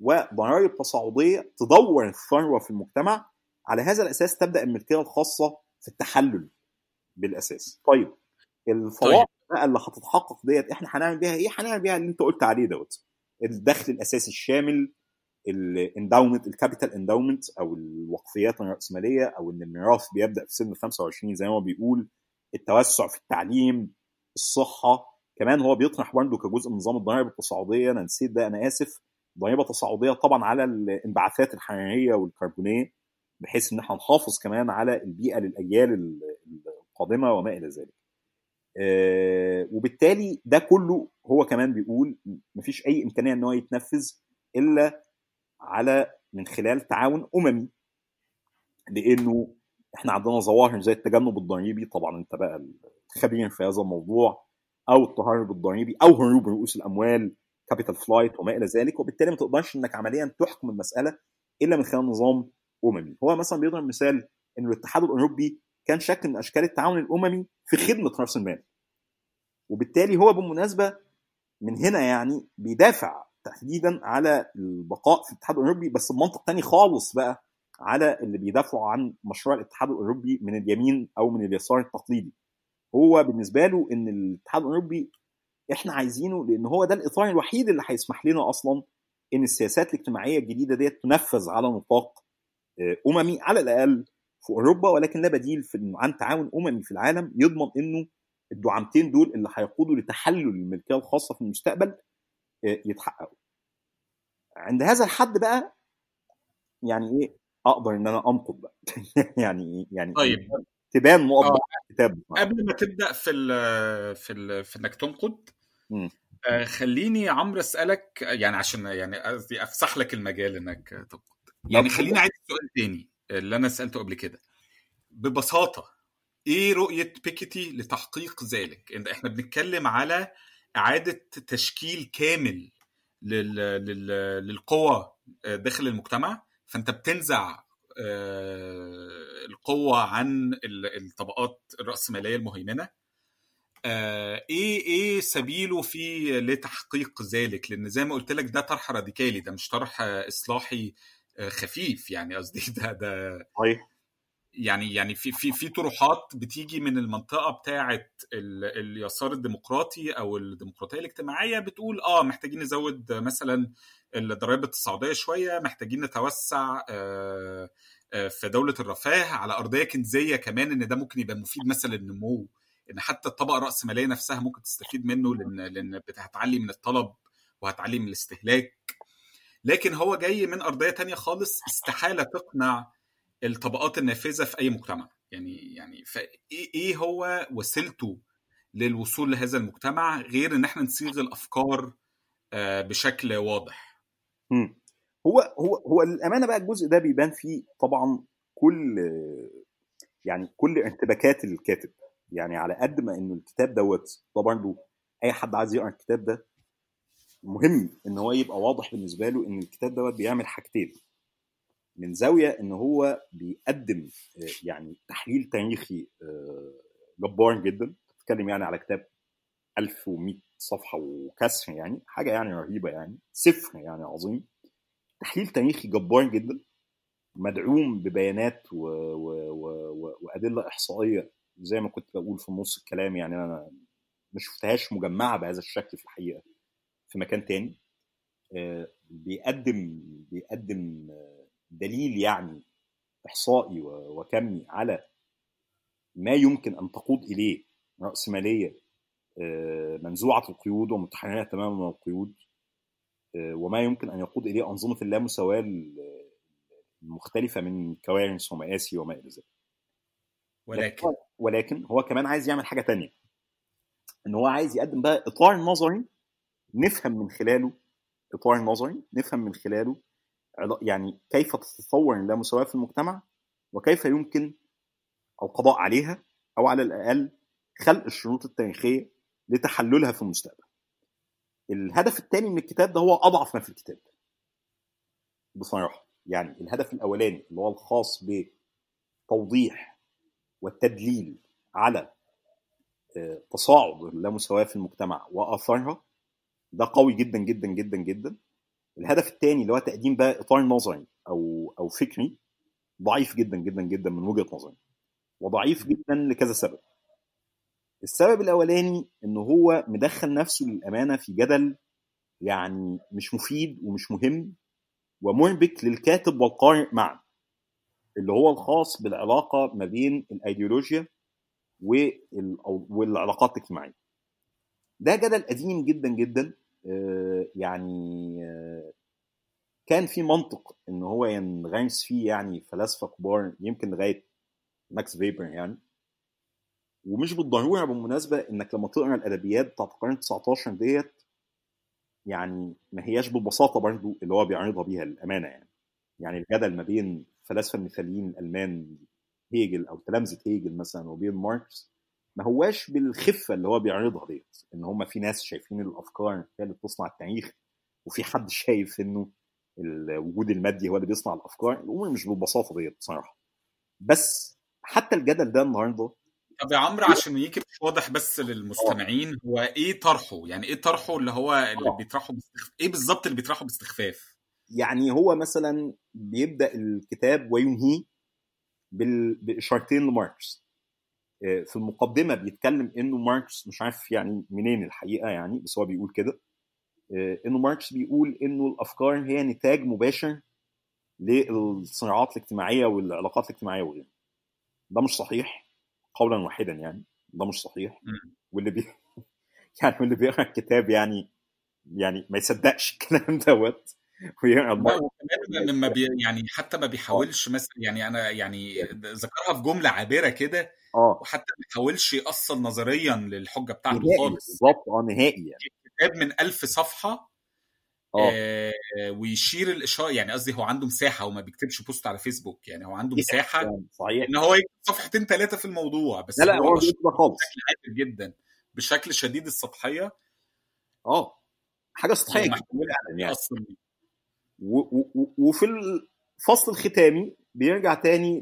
وضرائب تصاعدية تدور الثروة في المجتمع على هذا الأساس تبدأ الملكيه الخاصة في التحلل بالأساس طيب الفوائد طيب. بقى اللي هتتحقق ديت إحنا هنعمل بيها إيه هنعمل بيها اللي أنت قلت عليه دوت الدخل الأساسي الشامل ال endowment ال capital endowment أو الوقفيات الرأسمالية أو إن الميراث بيبدأ في سن 25 زي ما هو بيقول التوسع في التعليم الصحة كمان هو بيطرح برضه كجزء من نظام الضرائب التصاعدية أنا نسيت ده أنا آسف ضريبه تصاعدية طبعا على الانبعاثات الحراريه والكربونية بحيث إن إحنا نحافظ كمان على البيئة للأجيال القادمة وما إلى ذلك. آه وبالتالي ده كله هو كمان بيقول مفيش أي إمكانية إن هو يتنفذ إلا على من خلال تعاون أممي لأنه إحنا عندنا ظواهر زي التجنب الضريبي طبعا أنت بقى الخبير في هذا الموضوع أو التهرب الضريبي أو هروب رؤوس الأموال capital flight وما إلى ذلك وبالتالي ما تقدرش إنك عمليا تحكم المسألة إلا من خلال نظام أممي. هو مثلا بيضرب مثال إن الاتحاد الأوروبي كان شكل من أشكال التعاون الأممي في خدمة راس المال وبالتالي هو بالمناسبة من هنا يعني بيدافع تحديدا على البقاء في الاتحاد الأوروبي بس بمنطق تاني خالص بقى على اللي بيدافعوا عن مشروع الاتحاد الأوروبي من اليمين أو من اليسار التقليدي. هو بالنسبة له إن الاتحاد الأوروبي إحنا عايزينه لأن هو ده الإطار الوحيد اللي هيسمح لنا أصلا إن السياسات الاجتماعية الجديدة ديت تنفذ على نطاق أممي على الأقل في أوروبا ولكن لا بديل في عن تعاون أممي في العالم يضمن إنه الدعامتين دول اللي هيقودوا لتحلل الملكية الخاصة في المستقبل يتحققوا. عند هذا الحد بقى يعني إيه؟ أقدر إن أنا انقض بقى. *laughs* يعني يعني طيب. تبان نقط الكتاب. قبل ما تبدأ في ال في ال في إنك تنقد آه خليني عمرو أسألك يعني عشان يعني قصدي افسح لك المجال إنك تنقد يعني خليني اعيد السؤال تاني اللي أنا سألته قبل كده. ببساطة إيه رؤية بيكيتي لتحقيق ذلك؟ إحنا بنتكلم على إعادة تشكيل كامل لل... لل... للقوى داخل المجتمع. فأنت بتنزع القوة عن الطبقات الرأسمالية المهيمنة. إيه إيه سبيله في لتحقيق ذلك؟ لأن زي ما قلت لك ده طرح راديكالي ده مش طرح إصلاحي خفيف يعني قصدي *laughs* ده ده صحيح. يعني يعني في في في طروحات بتيجي من المنطقة بتاعه اليسار الديمقراطي أو الديمقراطية الاجتماعية بتقول آه محتاجين نزود مثلا الضرائب التصاعديه شوية محتاجين نتوسع في دولة الرفاه على أرضية كنزية كمان إن ده ممكن يبقى مفيد مثلا للنمو إن حتى الطبقة الرأسمالية نفسها ممكن تستفيد منه لأن لأن هتعلي من الطلب وهتعلي من الاستهلاك. لكن هو جاي من أرضية تانية خالص استحالة تقنع الطبقات النافذة في أي مجتمع. يعني يعني فايه إيه هو وسيلته للوصول لهذا المجتمع غير إن إحنا نصيغ الأفكار بشكل واضح. هو هو هو للأمانة بقى الجزء ده بيبان فيه طبعا كل يعني كل ارتباكات الكاتب. يعني على قد ما إنه الكتاب دوت ده برضه أي حد عايز يقرأ الكتاب ده مهم إن هو يبقى واضح بالنسبة له إن الكتاب دوت بيعمل حاجتين. من زاوية إن هو بيقدم يعني تحليل تاريخي جبار جدا. بتتكلم يعني على كتاب 1100 صفحة وكسر يعني حاجة يعني رهيبة يعني سفر يعني عظيم. تحليل تاريخي جبار جدا مدعوم ببيانات و... و... و... وأدلة إحصائية زي ما كنت بقول في نص الكلام يعني أنا ما شفتهاش مجمعة بهذا الشكل في الحقيقة في مكان تاني بيقدم بيقدم دليل يعني إحصائي وكمي على ما يمكن أن تقود إليه رأسمالية منزوعة القيود ومتحرره تماما من القيود وما يمكن أن يقود إليه أنظمة اللامساواة المختلفة من كوارث ومآسي وما إلى ذلك. ولكن ولكن هو كمان عايز يعمل حاجة تانية إن هو عايز يقدم بقى إطار نظري نفهم من خلاله إطار نظري نفهم من خلاله يعني كيف تتطور اللامساواه في المجتمع وكيف يمكن القضاء عليها أو على الأقل خلق الشروط التاريخية لتحللها في المستقبل. الهدف الثاني من الكتاب ده هو أضعف ما في الكتاب. بصراحة يعني الهدف الأولاني اللي هو الخاص بتوضيح والتدليل على آه، تصاعد اللامساواه في المجتمع وآثارها ده قوي جدا جدا جدا جدا. الهدف الثاني اللي هو تقديم بقى إطار نظري أو أو فكري ضعيف جدا جدا جدا من وجهة نظري وضعيف جدا لكذا سبب. السبب الأولاني إن هو مدخل نفسه للأمانة في جدل يعني مش مفيد ومش مهم ومربك للكاتب والقارئ معا. اللي هو الخاص بالعلاقة ما بين الأيديولوجيا والعلاقات الاجتماعية. ده جدل قديم جدا جدا آه، يعني آه، كان في منطق إن هو ينغمس فيه يعني فلاسفة كبار يمكن لغاية ماكس فيبر يعني. ومش بالضرورة بالمناسبة إنك لما تقرأ الأدبيات بتاعت القرن 19 ديت يعني ما هياش بالبساطه برضو اللي هو بيعرضها بيها للأمانة يعني. يعني الجدل ما بين الفلاسفة المثاليين الألمان هيجل أو تلامذة هيجل مثلا وبين ماركس ما هواش بالخفة اللي هو بيعرضها ديت إن هم في ناس شايفين الأفكار هي اللي بتصنع التاريخ وفي حد شايف إنه الوجود المادي هو اللي بيصنع الأفكار الأمور مش بالبساطة ديت بصراحة. بس حتى الجدل ده النهارده طب يا عمرو عشان مش واضح بس للمستمعين هو إيه طرحه؟ يعني إيه طرحه اللي هو اللي بيطرحه باستخف... إيه بالظبط اللي بيطرحه باستخفاف؟ يعني هو مثلا بيبدأ الكتاب وينهيه. بإشارتين لماركس. آه، في المقدمة بيتكلم إنه ماركس مش عارف يعني منين الحقيقة يعني بس هو بيقول كده. آه، إنه ماركس بيقول إنه الأفكار هي نتاج مباشر للصراعات الاجتماعية والعلاقات الاجتماعية وغيرها. ده مش صحيح قولا واحدا يعني ده مش صحيح. واللي بي *laughs* يعني واللي بيقرأ الكتاب يعني يعني ما يصدقش الكلام دوت. *laughs* ويقرا لما بي يعني حتى ما بيحاولش مثلا يعني أنا يعني ذكرها في جملة عابرة كده آه. وحتى ما بيحاولش يأصل نظريا للحجة بتاعته خالص. بالظبط آه نهائي يعني. كتاب من ألف صفحة آه. آه ويشير الإشارة يعني قصدي هو عنده مساحة وما بيكتبش post على فيسبوك يعني هو عنده مساحة يعني صحيح. إن هو يكتب صفحتين ثلاثة في الموضوع بس لا لا هو بيكتب خالص. بشكل عادل جدا بشكل شديد السطحية. آه. حاجة سطحية جدا يعني. وفي الفصل الختامي بيرجع تاني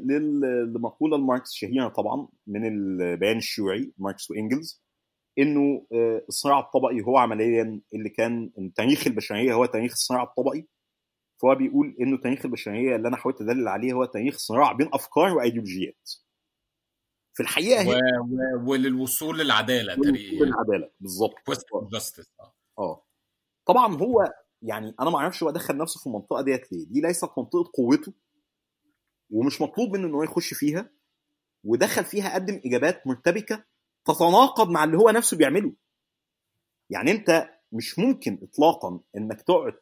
لمقولة لماركس الشهيره طبعا من البيان الشيوعي ماركس وإنجلز إنه آه، الصراع الطبقي هو عمليا اللي كان تاريخ البشرية هو تاريخ الصراع الطبقي. فهو بيقول إنه تاريخ البشرية اللي أنا حاولت أدلل عليه هو تاريخ صراع بين أفكار وأيديولوجيات. في الحقيقة هي و... وللوصول للعدالة للوصول للعدالة بالظبط. آه. طبعا هو يعني أنا ما أعرفش هو دخل نفسه في المنطقة ديت ليه. دي ليست منطقة قوته ومش مطلوب منه إن هو يخش فيها ودخل فيها قدم إجابات مرتبكه تتناقض مع اللي هو نفسه بيعمله. يعني أنت مش ممكن اطلاقا إنك تقعد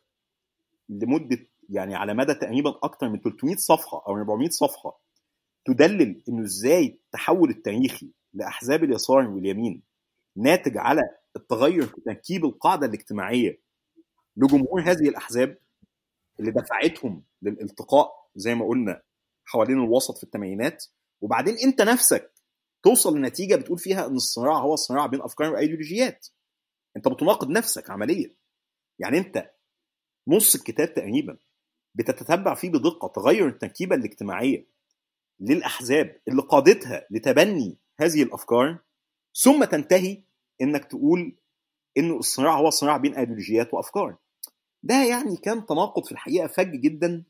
لمدة يعني على مدى تقريبا أكتر من 300 صفحة أو 400 صفحة تدلل إنه إزاي التحول التاريخي لأحزاب اليسار واليمين ناتج على التغير في تركيب القاعدة الاجتماعية لجمهور هذه الأحزاب اللي دفعتهم للالتقاء زي ما قلنا حوالين الوسط في الثمانينات. وبعدين أنت نفسك توصل لنتيجة بتقول فيها إن الصراع هو صراع بين أفكار وأيديولوجيات. أنت بتناقض نفسك عمليا. يعني أنت نص الكتاب تقريبا بتتتبع فيه بدقة تغير التركيبة الاجتماعية للأحزاب اللي قادتها لتبني هذه الأفكار ثم تنتهي إنك تقول انه الصراع هو صراع بين أيديولوجيات وأفكار. ده يعني كان تناقض في الحقيقة فج جدا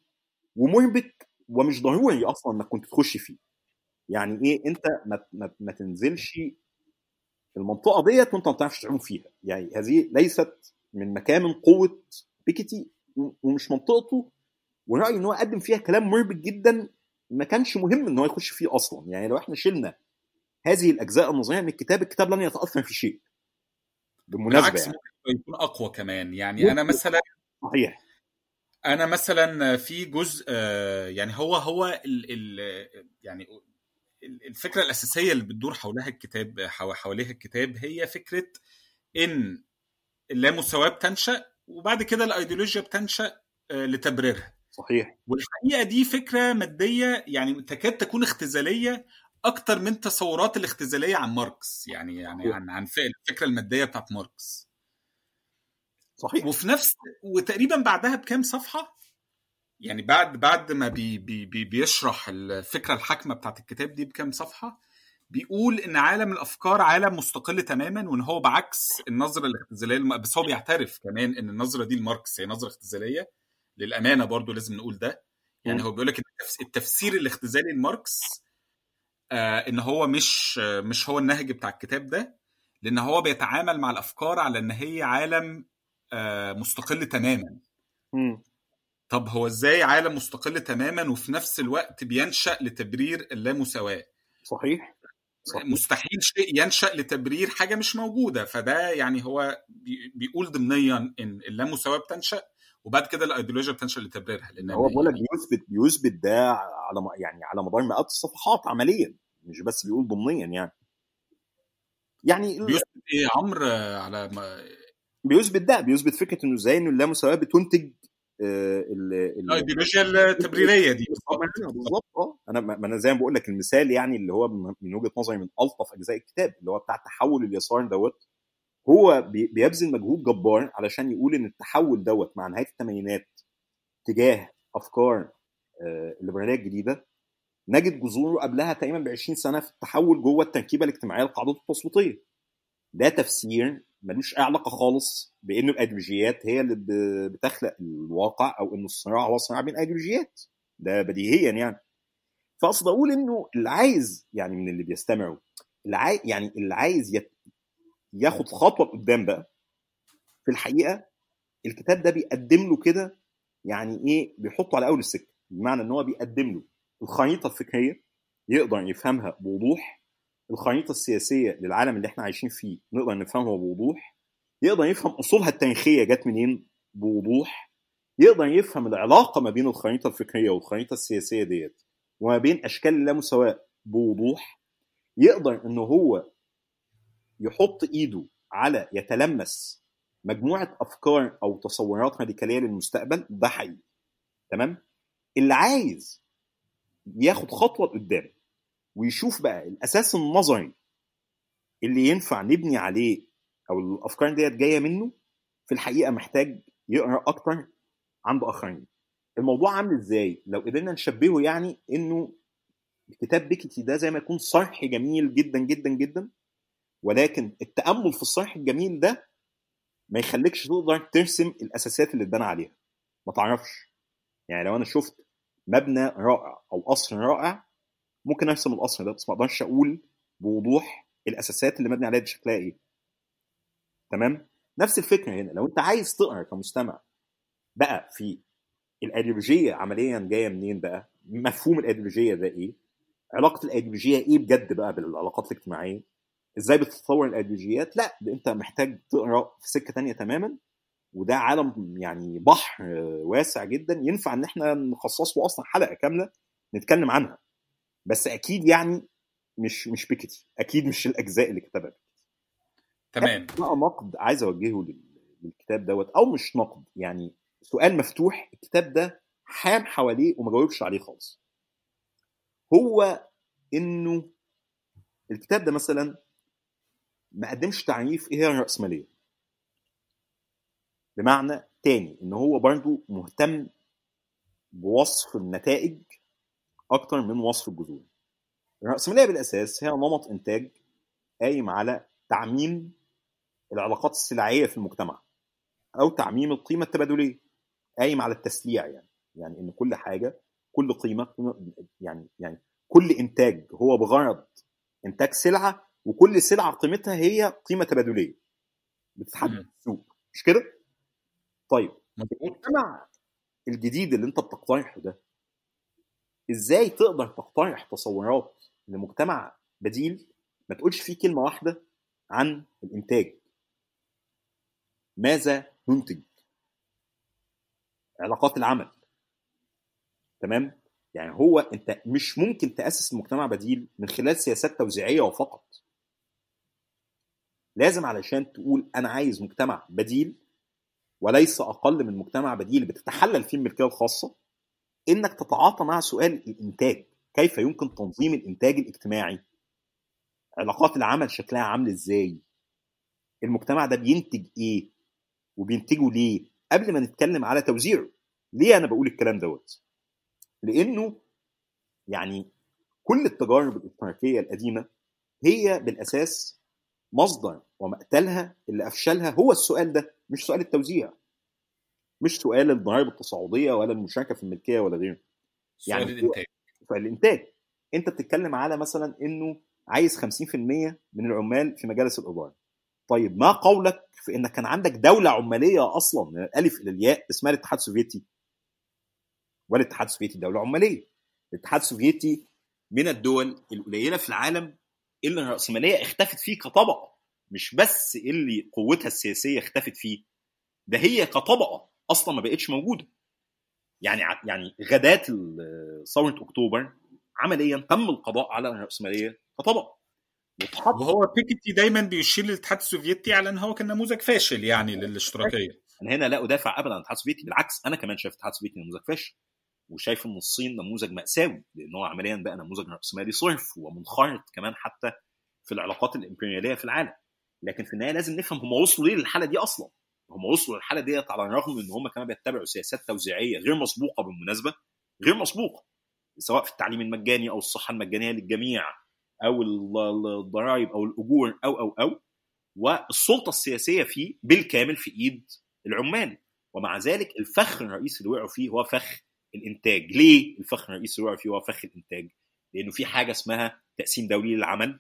ومربك ومش ضروري أصلا إنك كنت تخش فيه. يعني إيه أنت ما, ما, ما تنزلش المنطقة ديت وأنت ما بتعرفش تعوم فيها. يعني هذه ليست من مكان من قوة بيكيتي ومش منطقته ورايي إن هو قدم فيها كلام مربك جدا ما كانش مهم إن هو يخش فيه أصلا. يعني لو إحنا شلنا هذه الأجزاء النظرية من الكتاب الكتاب لن يتأثر في شيء. بالمناسبة بالعكس يعني. يكون أقوى كمان. يعني أنا مثلا صحيح. أنا مثلا في جزء يعني هو هو ال ال يعني الفكرة الأساسية اللي بتدور حولها الكتاب حواليها الكتاب هي فكرة إن اللامساواة بتنشأ وبعد كده الأيديولوجيا بتنشأ آه، لتبريرها. صحيح. والحقيقة دي فكرة مادية يعني تكاد تكون اختزالية أكتر من تصورات الاختزالية عن ماركس يعني يعني عن عن الفكرة المادية بتاعت ماركس. صحيح. وفي نفس وتقريبا بعدها بكام صفحة؟ يعني بعد بعد ما بي بي بي بيشرح الفكرة الحاكمة بتاعت الكتاب دي بكام صفحة بيقول إن عالم الأفكار عالم مستقل تماما وإن هو بعكس النظرة الاختزاليه. بس هو بيعترف كمان إن النظرة دي لماركس هي نظرة اختزالية. للأمانة برضو لازم نقول ده. يعني هو بيقول لك التفسير الاختزالي لماركس آه إن هو مش مش هو النهج بتاع الكتاب ده لأن هو بيتعامل مع الأفكار على إن هي عالم مستقل تماما. مم. طب هو إزاي عالم مستقل تماما وفي نفس الوقت بينشأ لتبرير اللامساواة؟ صحيح. صحيح. مستحيل شيء ينشأ لتبرير حاجة مش موجودة فده يعني هو بي- بيقول ضمنيا إن اللامساواة بتنشأ وبعد كده الأيديولوجيا بتنشأ لتبريرها لأن هو بقول لك بيثبت بيثبت ده على م- يعني على مدار مئات الصفحات عمليا مش بس بيقول ضمنيا يعني. يعني بيثبت إيه؟ عمرو آه، على ما بيثبت ده بيثبت فكرة إنه إزاي إنه اللامساواة بتنتج آه، ال- ال- الايديولوجيا التبريريه دي. بالظبط. آه. أنا ما أنا زي ما بقول لك المثال يعني اللي هو من وجهة نظري من ألطف أجزاء الكتاب اللي هو بتاع تحول اليسار دوت. هو بي- بيبذل مجهود جبار علشان يقول إن التحول دوت مع نهاية الثمانينات تجاه أفكار آه، الليبرالية الجديدة نجد جذوره قبلها تقريبا ب 20 سنة في التحول جوه التركيبة الاجتماعية للقاعدات التصويتيه. ده تفسير ملوش أي علاقة خالص بان الأيديولوجيات هي اللي بتخلق الواقع أو ان الصراع هو صراع بين ايديولوجيات. ده بديهيا يعني. فأقصد أقول إنه اللي عايز يعني من اللي بيستمعوا اللي يعني اللي عايز يت- ياخد خطوة لقدام بقى في الحقيقة الكتاب ده بيقدم له كده يعني إيه بيحطه على أول السكة بمعنى إن هو بيقدم له الخريطة الفكرية يقدر يفهمها بوضوح الخريطة السياسية للعالم اللي إحنا عايشين فيه نقدر نفهمها بوضوح؟ يقدر يفهم أصولها التاريخية جت منين بوضوح؟ يقدر يفهم العلاقة ما بين الخريطة الفكرية والخريطة السياسية ديت وما بين أشكال اللامساواه بوضوح؟ يقدر ان هو يحط إيده على يتلمس مجموعة أفكار أو تصورات راديكاليه للمستقبل؟ ده حقيقي. تمام؟ اللي عايز ياخد خطوة لقدام. ويشوف بقى الأساس النظري اللي ينفع نبني عليه أو الأفكار ديت جاية منه في الحقيقة محتاج يقرأ أكتر عند اخرين الموضوع عامل إزاي؟ لو قدرنا نشبهه يعني إنه كتاب بيكيتي ده زي ما يكون صرح جميل جدا جدا جدا ولكن التأمل في الصرح الجميل ده ما يخليكش تقدر ترسم الاساسات اللي اتبنى عليها. ما تعرفش. يعني لو أنا شفت مبنى رائع أو قصر رائع ممكن أرسم القصر ده بس ما أقدرش أقول بوضوح الأساسات اللي مبني عليها دي شكلها إيه. تمام؟ نفس الفكرة هنا لو أنت عايز تقرأ كمستمع بقى في الايديولوجيه عمليا جاية منين بقى؟ مفهوم الايديولوجيه ده إيه؟ علاقة الايديولوجيه إيه بجد بقى بالعلاقات الاجتماعية؟ إزاي بتتطور الايديولوجيات لا ده أنت محتاج تقرأ في سكة تانية تماما وده عالم يعني بحر واسع جدا ينفع إن إحنا نخصص له أصلا حلقة كاملة نتكلم عنها. بس أكيد يعني مش مش بيكتي. أكيد مش الأجزاء اللي كتبها تمام. بقى نقد عايز أوجهه لل- للكتاب دوت أو مش نقد يعني سؤال مفتوح الكتاب ده حام حواليه وما جاوبش عليه خالص. هو إنه الكتاب ده مثلا ما قدمش تعريف إيه هي الرأسمالية. بمعنى تاني إن هو برضو مهتم بوصف النتائج أكتر من وصف الجذور. الرأسمالية بالأساس هي نمط إنتاج قايم على تعميم العلاقات السلعية في المجتمع أو تعميم القيمة التبادلية. قايم على التسليع يعني يعني إن كل حاجة كل قيمة يعني يعني كل إنتاج هو بغرض إنتاج سلعة وكل سلعة قيمتها هي قيمة تبادلية. بتتحدد السوق. مش كده؟ طيب المجتمع الجديد اللي أنت بتقترحه ده إزاي تقدر تقترح تصورات لمجتمع بديل ما تقولش فيه كلمة واحدة عن الإنتاج؟ ماذا ننتج علاقات العمل. تمام؟ يعني هو أنت مش ممكن تأسس مجتمع بديل من خلال سياسات توزيعية وفقط. لازم علشان تقول أنا عايز مجتمع بديل وليس أقل من مجتمع بديل بتتحلل فيه الملكية الخاصة إنك تتعاطى مع سؤال الإنتاج. كيف يمكن تنظيم الإنتاج الاجتماعي؟ علاقات العمل شكلها عامل إزاي؟ المجتمع ده بينتج إيه؟ وبينتجه ليه؟ قبل ما نتكلم على توزيعه. ليه أنا بقول الكلام دوت؟ لأنه يعني كل التجارب الاشتراكيه القديمة هي بالأساس مصدر ومقتلها اللي أفشلها هو السؤال ده مش سؤال التوزيع. مش سؤال الضرائب التصاعدية ولا المشاركة في الملكية ولا غيره. يعني الإنتاج. سؤال الإنتاج. أنت بتتكلم على مثلا إنه عايز 50% من العمال في مجالس الإدارة. طيب ما قولك في إنك كان عندك دولة عمالية أصلا من الألف إلى الياء اسمها الاتحاد السوفيتي؟ والاتحاد السوفيتي دولة عمالية. الاتحاد السوفيتي من الدول القليلة في العالم اللي الرأسمالية اختفت فيه كطبقة. مش بس اللي قوتها السياسية اختفت فيه. ده هي كطبقة. أصلا ما بقتش موجودة. يعني يعني غداة ثورة اكتوبر عمليا تم القضاء على الراسماليه كطبقه وهو بيكيتي دايما بيشير للاتحاد السوفيتي على إن هو كان نموذج فاشل يعني للاشتراكية. أنا هنا لا أدافع ابدا عن الاتحاد السوفيتي بالعكس أنا كمان شايف الاتحاد السوفيتي نموذج فاشل. وشايف إن الصين نموذج مأساوي لأن هو عمليا بقى نموذج راسمالي صرف ومنخرط كمان حتى في العلاقات الإمبريالية في العالم. لكن في النهاية لازم نفهم هم وصلوا ليه للحالة دي أصلا. هم وصلوا للحالة ديت على الرغم إن هم كمان بيتبعوا سياسات توزيعية غير مسبوقة بالمناسبة غير مسبوقة. سواء في التعليم المجاني أو الصحة المجانية للجميع أو الضرائب أو الأجور أو أو أو. والسلطة السياسية فيه بالكامل في إيد العمال. ومع ذلك الفخ الرئيسي اللي وقعوا فيه هو فخ الإنتاج. ليه الفخ الرئيسي اللي وقعوا فيه هو فخ الإنتاج؟ لأنه في حاجة اسمها تقسيم دولي للعمل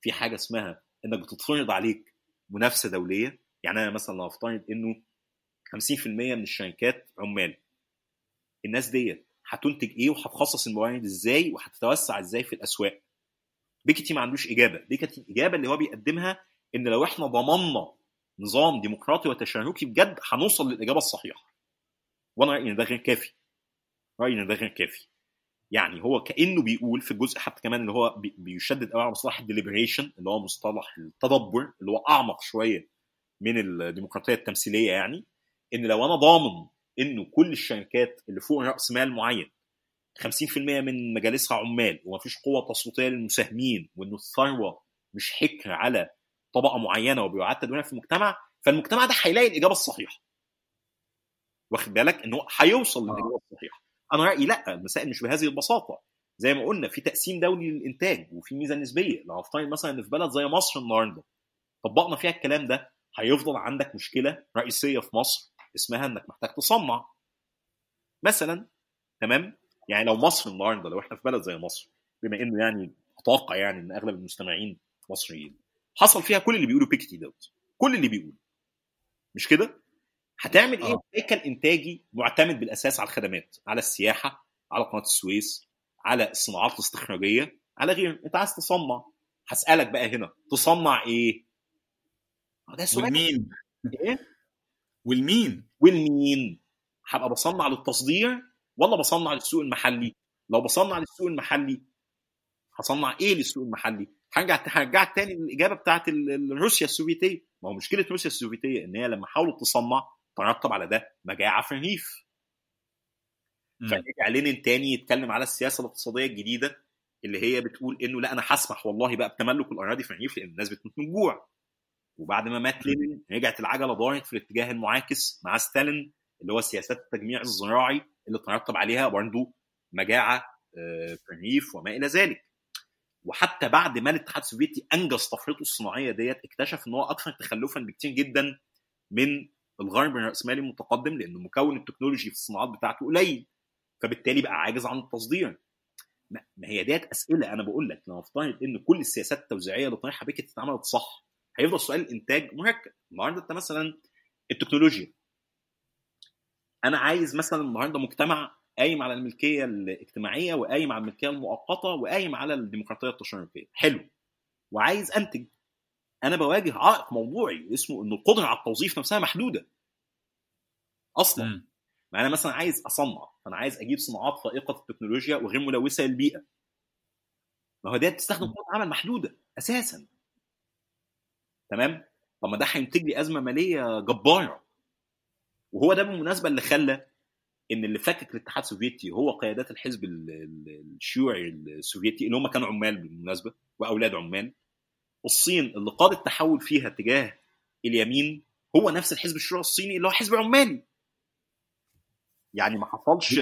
في حاجة اسمها إنك بتتفرض عليك منافسة دولية يعني أنا مثلا لو افترض إنه 50% من الشركات عمال الناس ديت هتنتج إيه وهتخصص الموارد إزاي وهتتوسع إزاي في الأسواق؟ بيكيتي ما عندوش إجابة. بيكيتي الاجابه اللي هو بيقدمها إن لو إحنا ضمننا نظام ديمقراطي وتشاركي بجد هنوصل للإجابة الصحيحة. وأنا رأيي إن ده غير كافي. رأيي إن ده غير كافي. يعني هو كأنه بيقول في الجزء حتى كمان اللي هو بيشدد قوي على مصطلح ال deliberation اللي هو مصطلح التدبر اللي هو أعمق شوية من الديمقراطية التمثيلية يعني إن لو أنا ضامن إنه كل الشركات اللي فوق رأس مال معين 50% من مجالسها عمال ومفيش قوة تصويتية للمساهمين وانه الثروة مش حكر على طبقة معينة وبيعاد تدوينها في المجتمع فالمجتمع ده هيلاقي الإجابة الصحيحة. واخد بالك؟ إن هو هيوصل للإجابة الصحيحة. أنا رأيي لأ المسائل مش بهذه البساطة. زي ما قلنا في تقسيم دولي للإنتاج وفي ميزة نسبية. لو افترض مثلا إن في بلد زي مصر النهارده طبقنا فيها الكلام ده هيفضل عندك مشكلة رئيسية في مصر اسمها إنك محتاج تصنع. مثلا تمام؟ يعني لو مصر النهارده لو إحنا في بلد زي مصر بما إنه يعني أتوقع يعني إن أغلب المستمعين مصريين حصل فيها كل اللي بيقولوا بيكتي دوت. كل اللي بيقولوا مش كده؟ هتعمل إيه؟ هيكل إنتاجي معتمد بالأساس على الخدمات على السياحة على قناة السويس على الصناعات الاستخراجية على غير أنت عايز تصنع؟ هسألك بقى هنا تصنع إيه؟ ده سؤال. والمين إيه؟ والمين والمين هبقى بصنع للتصدير ولا بصنع للسوق المحلي؟ لو بصنع للسوق المحلي هصنع إيه للسوق المحلي؟ هرجع هرجعك تاني للإجابة بتاعت روسيا السوفيتية. ما هو مشكلة روسيا السوفيتية إن هي لما حاولت تصنع ترتب على ده مجاعة في الريف فرجع لينين تاني يتكلم على السياسة الاقتصادية الجديدة اللي هي بتقول إنه لأ أنا هسمح والله بقى بتملك الأراضي في الريف لأن الناس بتموت من الجوع وبعد ما مات لينين رجعت العجلة دارت في الاتجاه المعاكس مع ستالين اللي هو سياسات التجميع الزراعي اللي ترتب عليها برضه مجاعة في الريف وما إلى ذلك. وحتى بعد ما الاتحاد السوفيتي أنجز طفرته الصناعية ديت اكتشف إن هو أكثر تخلفا بكتير جدا من الغرب الرأسمالي المتقدم لأن مكون التكنولوجي في الصناعات بتاعته قليل. فبالتالي بقى عاجز عن التصدير. ما هي ديت أسئلة أنا بقول لك لو افترض إن كل السياسات التوزيعية اللي طرحها بيكيتي اتعملت صح هيفضل سؤال الانتاج مركب. النهارده أنت مثلا التكنولوجيا. أنا عايز مثلا النهارده مجتمع قايم على الملكية الاجتماعية وقايم على الملكية المؤقتة وقايم على الديمقراطية التشاركيه حلو. وعايز أنتج. أنا بواجه عائق موضوعي اسمه ان القدرة على التوظيف نفسها محدودة. أصلا. م. ما أنا مثلا عايز أصنع. فانا عايز أجيب صناعات فائقة التكنولوجيا وغير ملوثة للبيئة. ما هو ديت تستخدم قوة عمل محدودة. أساسا. تمام؟ طب ما ده هينتج لي أزمة مالية جبارة. وهو ده بالمناسبة اللي خلى إن اللي فكك الاتحاد السوفيتي هو قيادات الحزب الشيوعي السوفيتي اللي هم كانوا عمال بالمناسبة وأولاد عمال. الصين اللي قاد التحول فيها تجاه اليمين هو نفس الحزب الشيوعي الصيني اللي هو حزب عمالي. يعني ما حصلش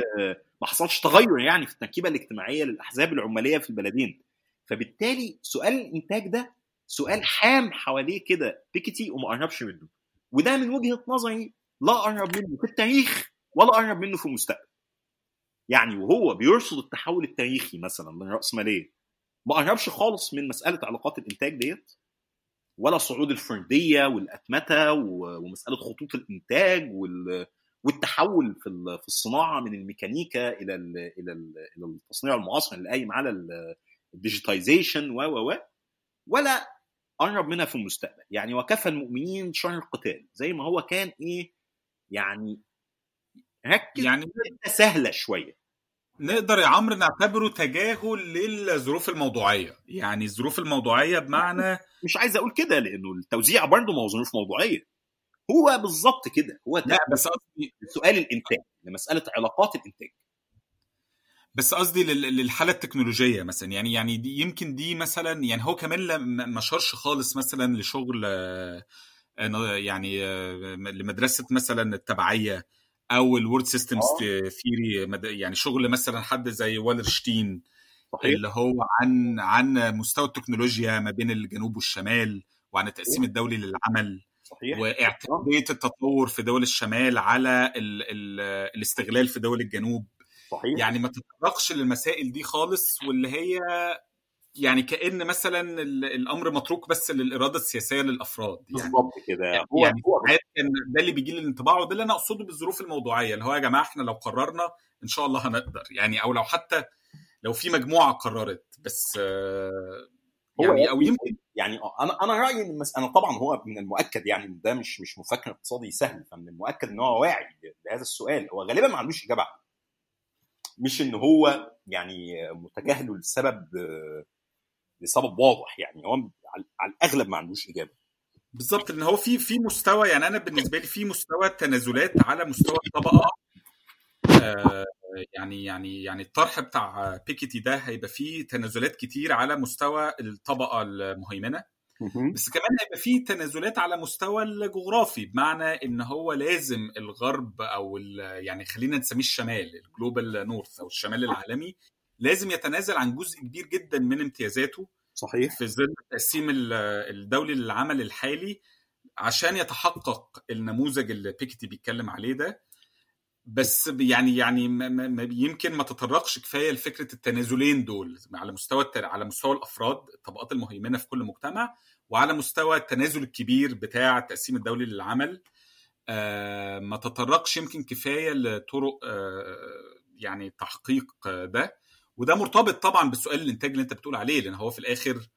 ما حصلش تغير يعني في التركيبه الاجتماعية للأحزاب العمالية في البلدين. فبالتالي سؤال الإنتاج ده سؤال حام حواليه كده بيكيتي وما قربش منه. وده من وجهة نظري لا قرب منه في التاريخ ولا قرب منه في المستقبل. يعني وهو بيرصد التحول التاريخي مثلا للرأسمالية ما قربش خالص من مسألة علاقات الإنتاج ديت ولا صعود الفردية والأتمتة ومسألة خطوط الإنتاج والتحول في في الصناعة من الميكانيكا إلى ال إلى ال إلى التصنيع المعاصر اللي قايم على الديجيتايزيشن و و. ولا قرب منها في المستقبل. يعني وكفى المؤمنين شر القتال زي ما هو كان إيه يعني ركز يعني سهلة شوية. نقدر يا عمرو نعتبره تجاهل للظروف الموضوعية. يعني الظروف الموضوعية بمعنى مش عايز أقول كده لأنه التوزيع برضه ما هو ظروف موضوعية. هو بالظبط كده هو لا بس قصدي سؤال الإنتاج لمسألة علاقات الإنتاج. بس قصدي للحالة التكنولوجية مثلا. يعني يعني دي يمكن دي مثلا يعني هو كمان ما أشارش خالص مثلا لشغل يعني لمدرسة مثلا التبعية أو ال world systems theory يعني شغل مثلا حد زي والرستين صحيح. اللي هو عن عن مستوى التكنولوجيا ما بين الجنوب والشمال وعن التقسيم الدولي للعمل صحيح. واعتماديه التطور في دول الشمال على ال ال الاستغلال في دول الجنوب. صحيح. يعني ما تتطرقش للمسائل دي خالص واللي هي يعني كأن مثلا الأمر متروك بس للإرادة السياسية للأفراد. يعني بالظبط كده. يعني, هو يعني هو كان ده اللي بيجي لي الانطباع وده اللي أنا أقصده بالظروف الموضوعية اللي هو يا جماعة إحنا لو قررنا إن شاء الله هنقدر. يعني أو لو حتى لو في مجموعة قررت بس يعني أو يمكن يعني أنا أنا رأيي إن أنا طبعا هو من المؤكد يعني ده مش مش مفكر اقتصادي سهل فمن المؤكد إن هو واعي لهذا السؤال. هو غالبا ما عندوش إجابة عنه مش إن هو يعني متجاهله لسبب لسبب واضح يعني هو على الأغلب ما عندوش إجابة. بالظبط ان هو في في مستوى يعني أنا بالنسبة لي في مستوى تنازلات على مستوى الطبقة آه يعني يعني يعني الطرح بتاع بيكيتي ده هيبقى فيه تنازلات كتير على مستوى الطبقة المهيمنة. بس كمان هيبقى فيه تنازلات على مستوى الجغرافي بمعنى إن هو لازم الغرب أو يعني خلينا نسميه الشمال الجلوبال نورث أو الشمال العالمي لازم يتنازل عن جزء كبير جدا من امتيازاته صحيح. في ظل التقسيم الدولي للعمل الحالي عشان يتحقق النموذج اللي بيكيتي بيتكلم عليه ده. بس يعني يعني ما يمكن ما تطرقش كفاية لفكرة التنازلين دول على مستوى على مستوى الأفراد الطبقات المهيمنة في كل مجتمع. وعلى مستوى التنازل الكبير بتاع التقسيم الدولي للعمل آه ما تطرقش يمكن كفاية لطرق آه يعني تحقيق ده. وده مرتبط طبعا بالسؤال الإنتاج اللي أنت بتقول عليه لأن هو في الآخر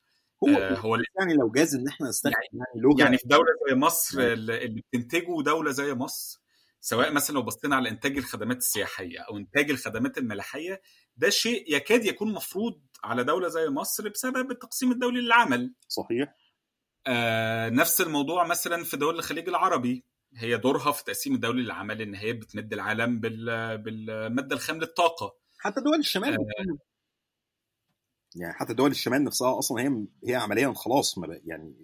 هو آه هو يعني لو جاز إن إحنا نستخدم يعني, يعني لغة يعني في دولة زي مصر اللي بتنتجه دولة زي مصر سواء مثلا لو بصينا على إنتاج الخدمات السياحية أو إنتاج الخدمات الملاحية ده شيء يكاد يكون مفروض على دولة زي مصر بسبب التقسيم الدولي للعمل. صحيح. آه نفس الموضوع مثلا في دول الخليج العربي. هي دورها في التقسيم الدولي للعمل إن هي بتمد العالم بال... بالماده الخام للطاقة. حتى دول الشمال آه يعني حتى دول الشمال نفسها أصلا هي هي عمليا خلاص يعني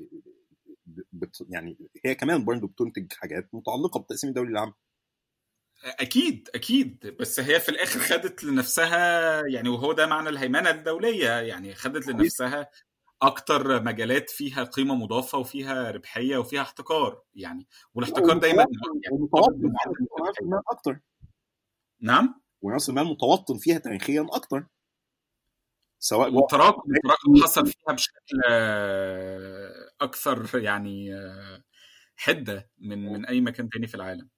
بت يعني هي كمان برضه بتنتج حاجات متعلقة بالتقسيم الدولي للعمل. أكيد أكيد. بس هي في الآخر خدت لنفسها يعني وهو ده معنى الهيمنة الدولية يعني خدت لنفسها أكتر مجالات فيها قيمة مضافة وفيها ربحية وفيها احتكار يعني والاحتكار دايما يعني أكتر. نعم؟ وراس المال متوطن فيها تاريخيا أكتر. سواء والتراكم التراكم *laughs* حصل فيها بشكل أكثر يعني حدة من من أي مكان تاني في العالم.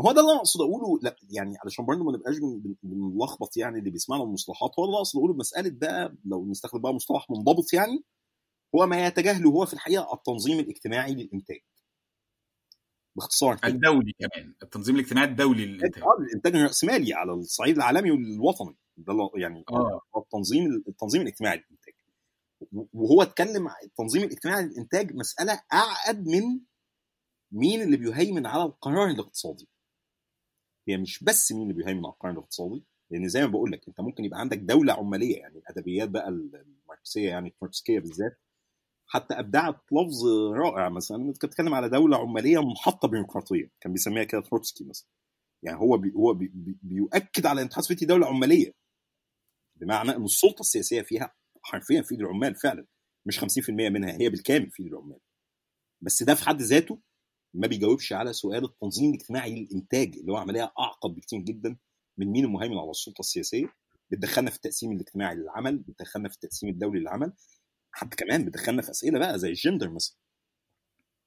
هو ده اللي أنا أقصد أقوله لا يعني علشان برضه ما نبقاش بنلخبط يعني اللي بيسمعنا المصطلحات هو اللي أقصد أقوله. مسألة بقى لو نستخدم بقى مصطلح منضبط يعني هو ما يتجاهله هو في الحقيقة التنظيم الاجتماعي للإنتاج. باختصار الدولي كمان. التنظيم الاجتماعي الدولي للإنتاج. آه الانتاج الرأسمالي على الصعيد العالمي والوطني. ده يعني آه. التنظيم التنظيم الاجتماعي للإنتاج. وهو اتكلم التنظيم الاجتماعي للإنتاج مسألة أعقد من مين اللي بيهيمن على القرار الاقتصادي. هي مش بس مين اللي بيهيمن على القرار الاقتصادي لأن زي ما بقول لك أنت ممكن يبقى عندك دولة عمالية يعني الأدبيات بقى الماركسية يعني التروتسكيه بالذات حتى ابدعت لفظ رائع مثلا. بتتكلم على دولة عمالية منحطة بيروقراطيا كان بيسميها كده تروتسكي مثلا. يعني هو بي هو بي بي بيؤكد على ان الاتحاد السوفيتي دولة عمالية. بمعنى إن السلطة السياسية فيها حرفيا في إيد العمال فعلا. مش 50% منها هي بالكامل في إيد العمال. بس ده في حد ذاته ما بيجاوبش على سؤال التنظيم الاجتماعي للإنتاج اللي هو عملية أعقد بكتير جدا من مين المهيمن على السلطة السياسية. بتدخلنا في التقسيم الاجتماعي للعمل بتدخلنا في التقسيم الدولي للعمل. حتى كمان بتدخلنا في أسئلة بقى زي الجندر مثلا.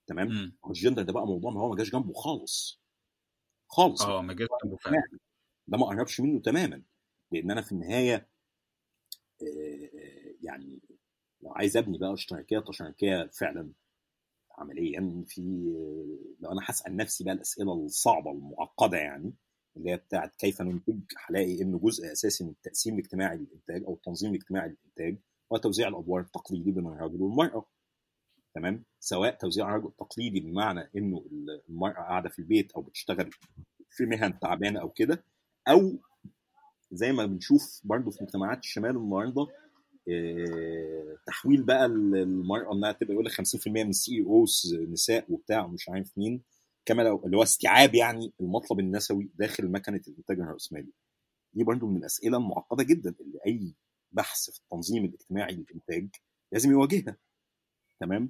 تمام؟ الجندر ده بقى موضوع ما هو ما جاش جنبه خالص. خالص. آه ما جاش جنبه فعلا. ده ما قربش منه تماما. لأن أنا في النهاية يعني لو عايز أبني بقى اشتراكية اشتراكيه فعلا عمليا في لو أنا هسأل نفسي بقى الأسئلة الصعبة المعقدة يعني اللي هي بتاعت كيف ننتج هلاقي إنه جزء أساسي من التقسيم الاجتماعي للإنتاج أو التنظيم الاجتماعي للإنتاج. هو توزيع الأدوار التقليدي بين الرجل والمراه تمام؟ سواء توزيع الرجل التقليدي بمعنى إنه المراه قاعدة في البيت أو بتشتغل في مهن تعبانة أو كده أو زي ما بنشوف برضه في مجتمعات الشمال النهارده تحويل بقى المراه إنها تبقى يقول لك 50% من السي أوز نساء وبتاع ومش عارف مين كما لو اللي هو استيعاب يعني المطلب النسوي داخل مكنة الإنتاج الراسمالي دي برضه من الأسئلة المعقدة جدا اللي أي بحث في التنظيم الاجتماعي للإنتاج لازم يواجهها تمام؟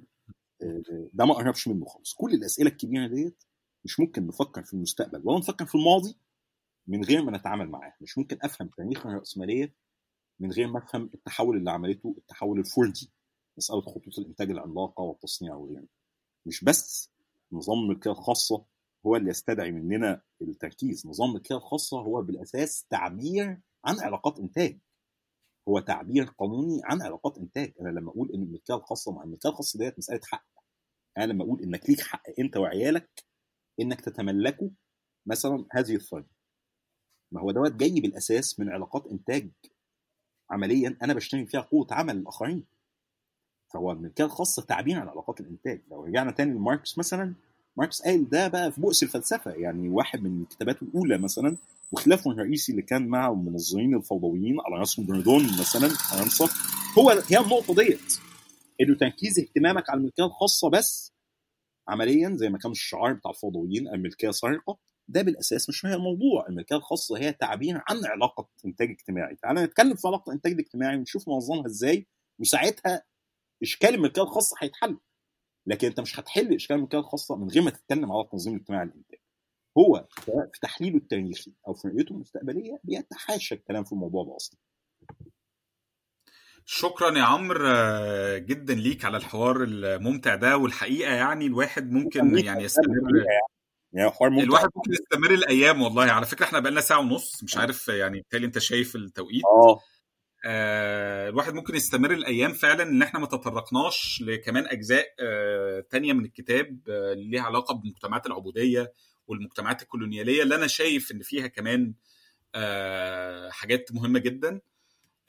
ده ما قربش منه خالص. كل الأسئلة الكبيرة ديت مش ممكن نفكر في المستقبل ولا نفكر في الماضي من غير ما نتعامل معاه مش ممكن أفهم تاريخ الرأسمالية من غير ما أفهم التحول اللي عملته التحول الفردي مسألة خطوط الإنتاج العملاقة والتصنيع وغيره مش بس نظام الملكيه الخاصه هو اللي يستدعي مننا التركيز نظام الملكيه الخاصه هو بالأساس تعبير عن علاقات إنتاج. هو تعبير قانوني عن علاقات إنتاج. أنا لما أقول إن الملكية الخاصة مع الملكية الخاصة ديت مسألة حق. أنا لما أقول إنك ليك حق أنت وعيالك إنك تتملكوا مثلا هذه الثروه ما هو دوت جاي بالأساس من علاقات إنتاج عمليا أنا بشتري فيها قوة عمل الآخرين. فهو الملكية الخاصة تعبير عن علاقات الإنتاج. لو رجعنا تاني لماركس مثلا ماركس قال ده بقى في بؤس الفلسفة. يعني واحد من كتاباته الأولى مثلا وخلافه الرئيسي اللي كان مع المنظرين الفوضويين على راسهم برودون مثلا فرنسا هو هي النقطة ديت. إنه تركيز اهتمامك على الملكية الخاصة بس عمليا زي ما كان الشعار بتاع الفوضويين الملكية سرقه ده بالأساس مش هي الموضوع. الملكية الخاصة هي تعبير عن علاقة إنتاج اجتماعي. تعالى نتكلم في علاقة الانتاج الاجتماعي ونشوف ننظمها إزاي وساعتها إشكال الملكية الخاصة هيتحل. لكن انت مش هتحل اشكال الملكيه الخاصة من غير ما تتكلم على التنظيم الاجتماعي للانتاج هو في تحليله التاريخي أو في رؤيته المستقبلية بيتحاشى الكلام في الموضوع ده أصلا. شكرا يا عمرو جدا ليك على الحوار الممتع ده والحقيقة يعني الواحد ممكن يعني يستمر. يعني. حوار ممتع. الواحد ممكن يستمر الأيام والله. على فكرة إحنا بقالنا ساعة ونص مش عارف يعني بالتالي أنت شايف التوقيت. آه. آه الواحد ممكن يستمر الأيام فعلا إن إحنا ما تطرقناش لكمان أجزاء آه تانية من الكتاب آه اللي ليها علاقة بالمجتمعات العبودية والمجتمعات الكولونيالية اللي أنا شايف إن فيها كمان آه حاجات مهمة جدا.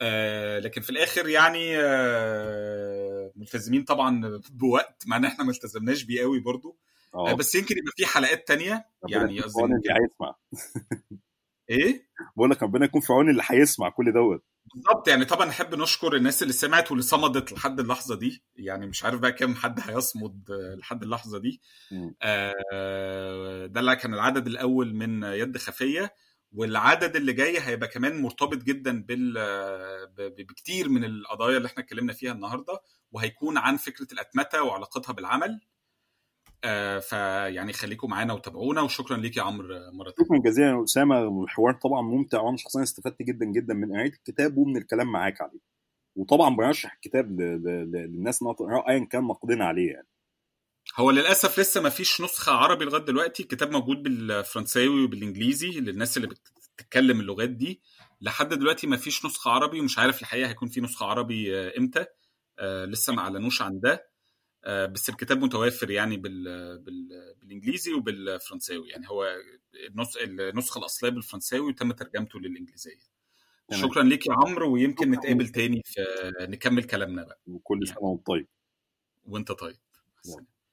آه لكن في الآخر يعني آه ملتزمين طبعا بوقت مع إن إحنا ما التزمناش بيه قوي برضو. آه بس يمكن يبقى في حلقات تانية. يعني قصدي اللي هيسمع. إيه؟ بقول لك ربنا يكون في عون اللي هيسمع كل دوت. بالظبط يعني طبعا نحب نشكر الناس اللي سمعت واللي صمدت لحد اللحظة دي يعني مش عارف بقى كام حد هيصمد لحد اللحظة دي. آه ده اللي كان العدد الأول من يد خفية والعدد اللي جاي هيبقى كمان مرتبط جدا بال بكتير من القضايا اللي إحنا اتكلمنا فيها النهارده وهيكون عن فكرة الأتمتة وعلاقتها بالعمل. آه فيعني خليكم معانا وتابعونا وشكرا ليك يا عمرو مرة ثانية شكرا جزيلا يا أسامة. الحوار طبعا ممتع وأنا شخصيا استفدت جدا جدا من قرايه الكتاب ومن الكلام معاك عليه. وطبعا برشح الكتاب للناس إنها تقرأه ايا كان نقدنا عليه يعني. هو للأسف لسه ما فيش نسخة عربي لغاية دلوقتي. الكتاب موجود بالفرنساوي وبالإنجليزي للناس اللي بتتكلم اللغات دي. لحد دلوقتي ما فيش نسخة عربي ومش عارف الحقيقة هيكون في نسخة عربي إمتى. آه لسه ما أعلنوش عن ده. آه بس الكتاب متوفر يعني بال... بال... بالإنجليزي وبالفرنساوي. يعني هو النس... النسخة الأصلية بالفرنساوي وتم ترجمته للإنجليزية. تمام. شكرا ليك يا عمرو ويمكن نتقابل تاني في نكمل كلامنا بقى. وكل سنة وأنت طيب. وأنت طيب.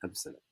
ألف سلامة.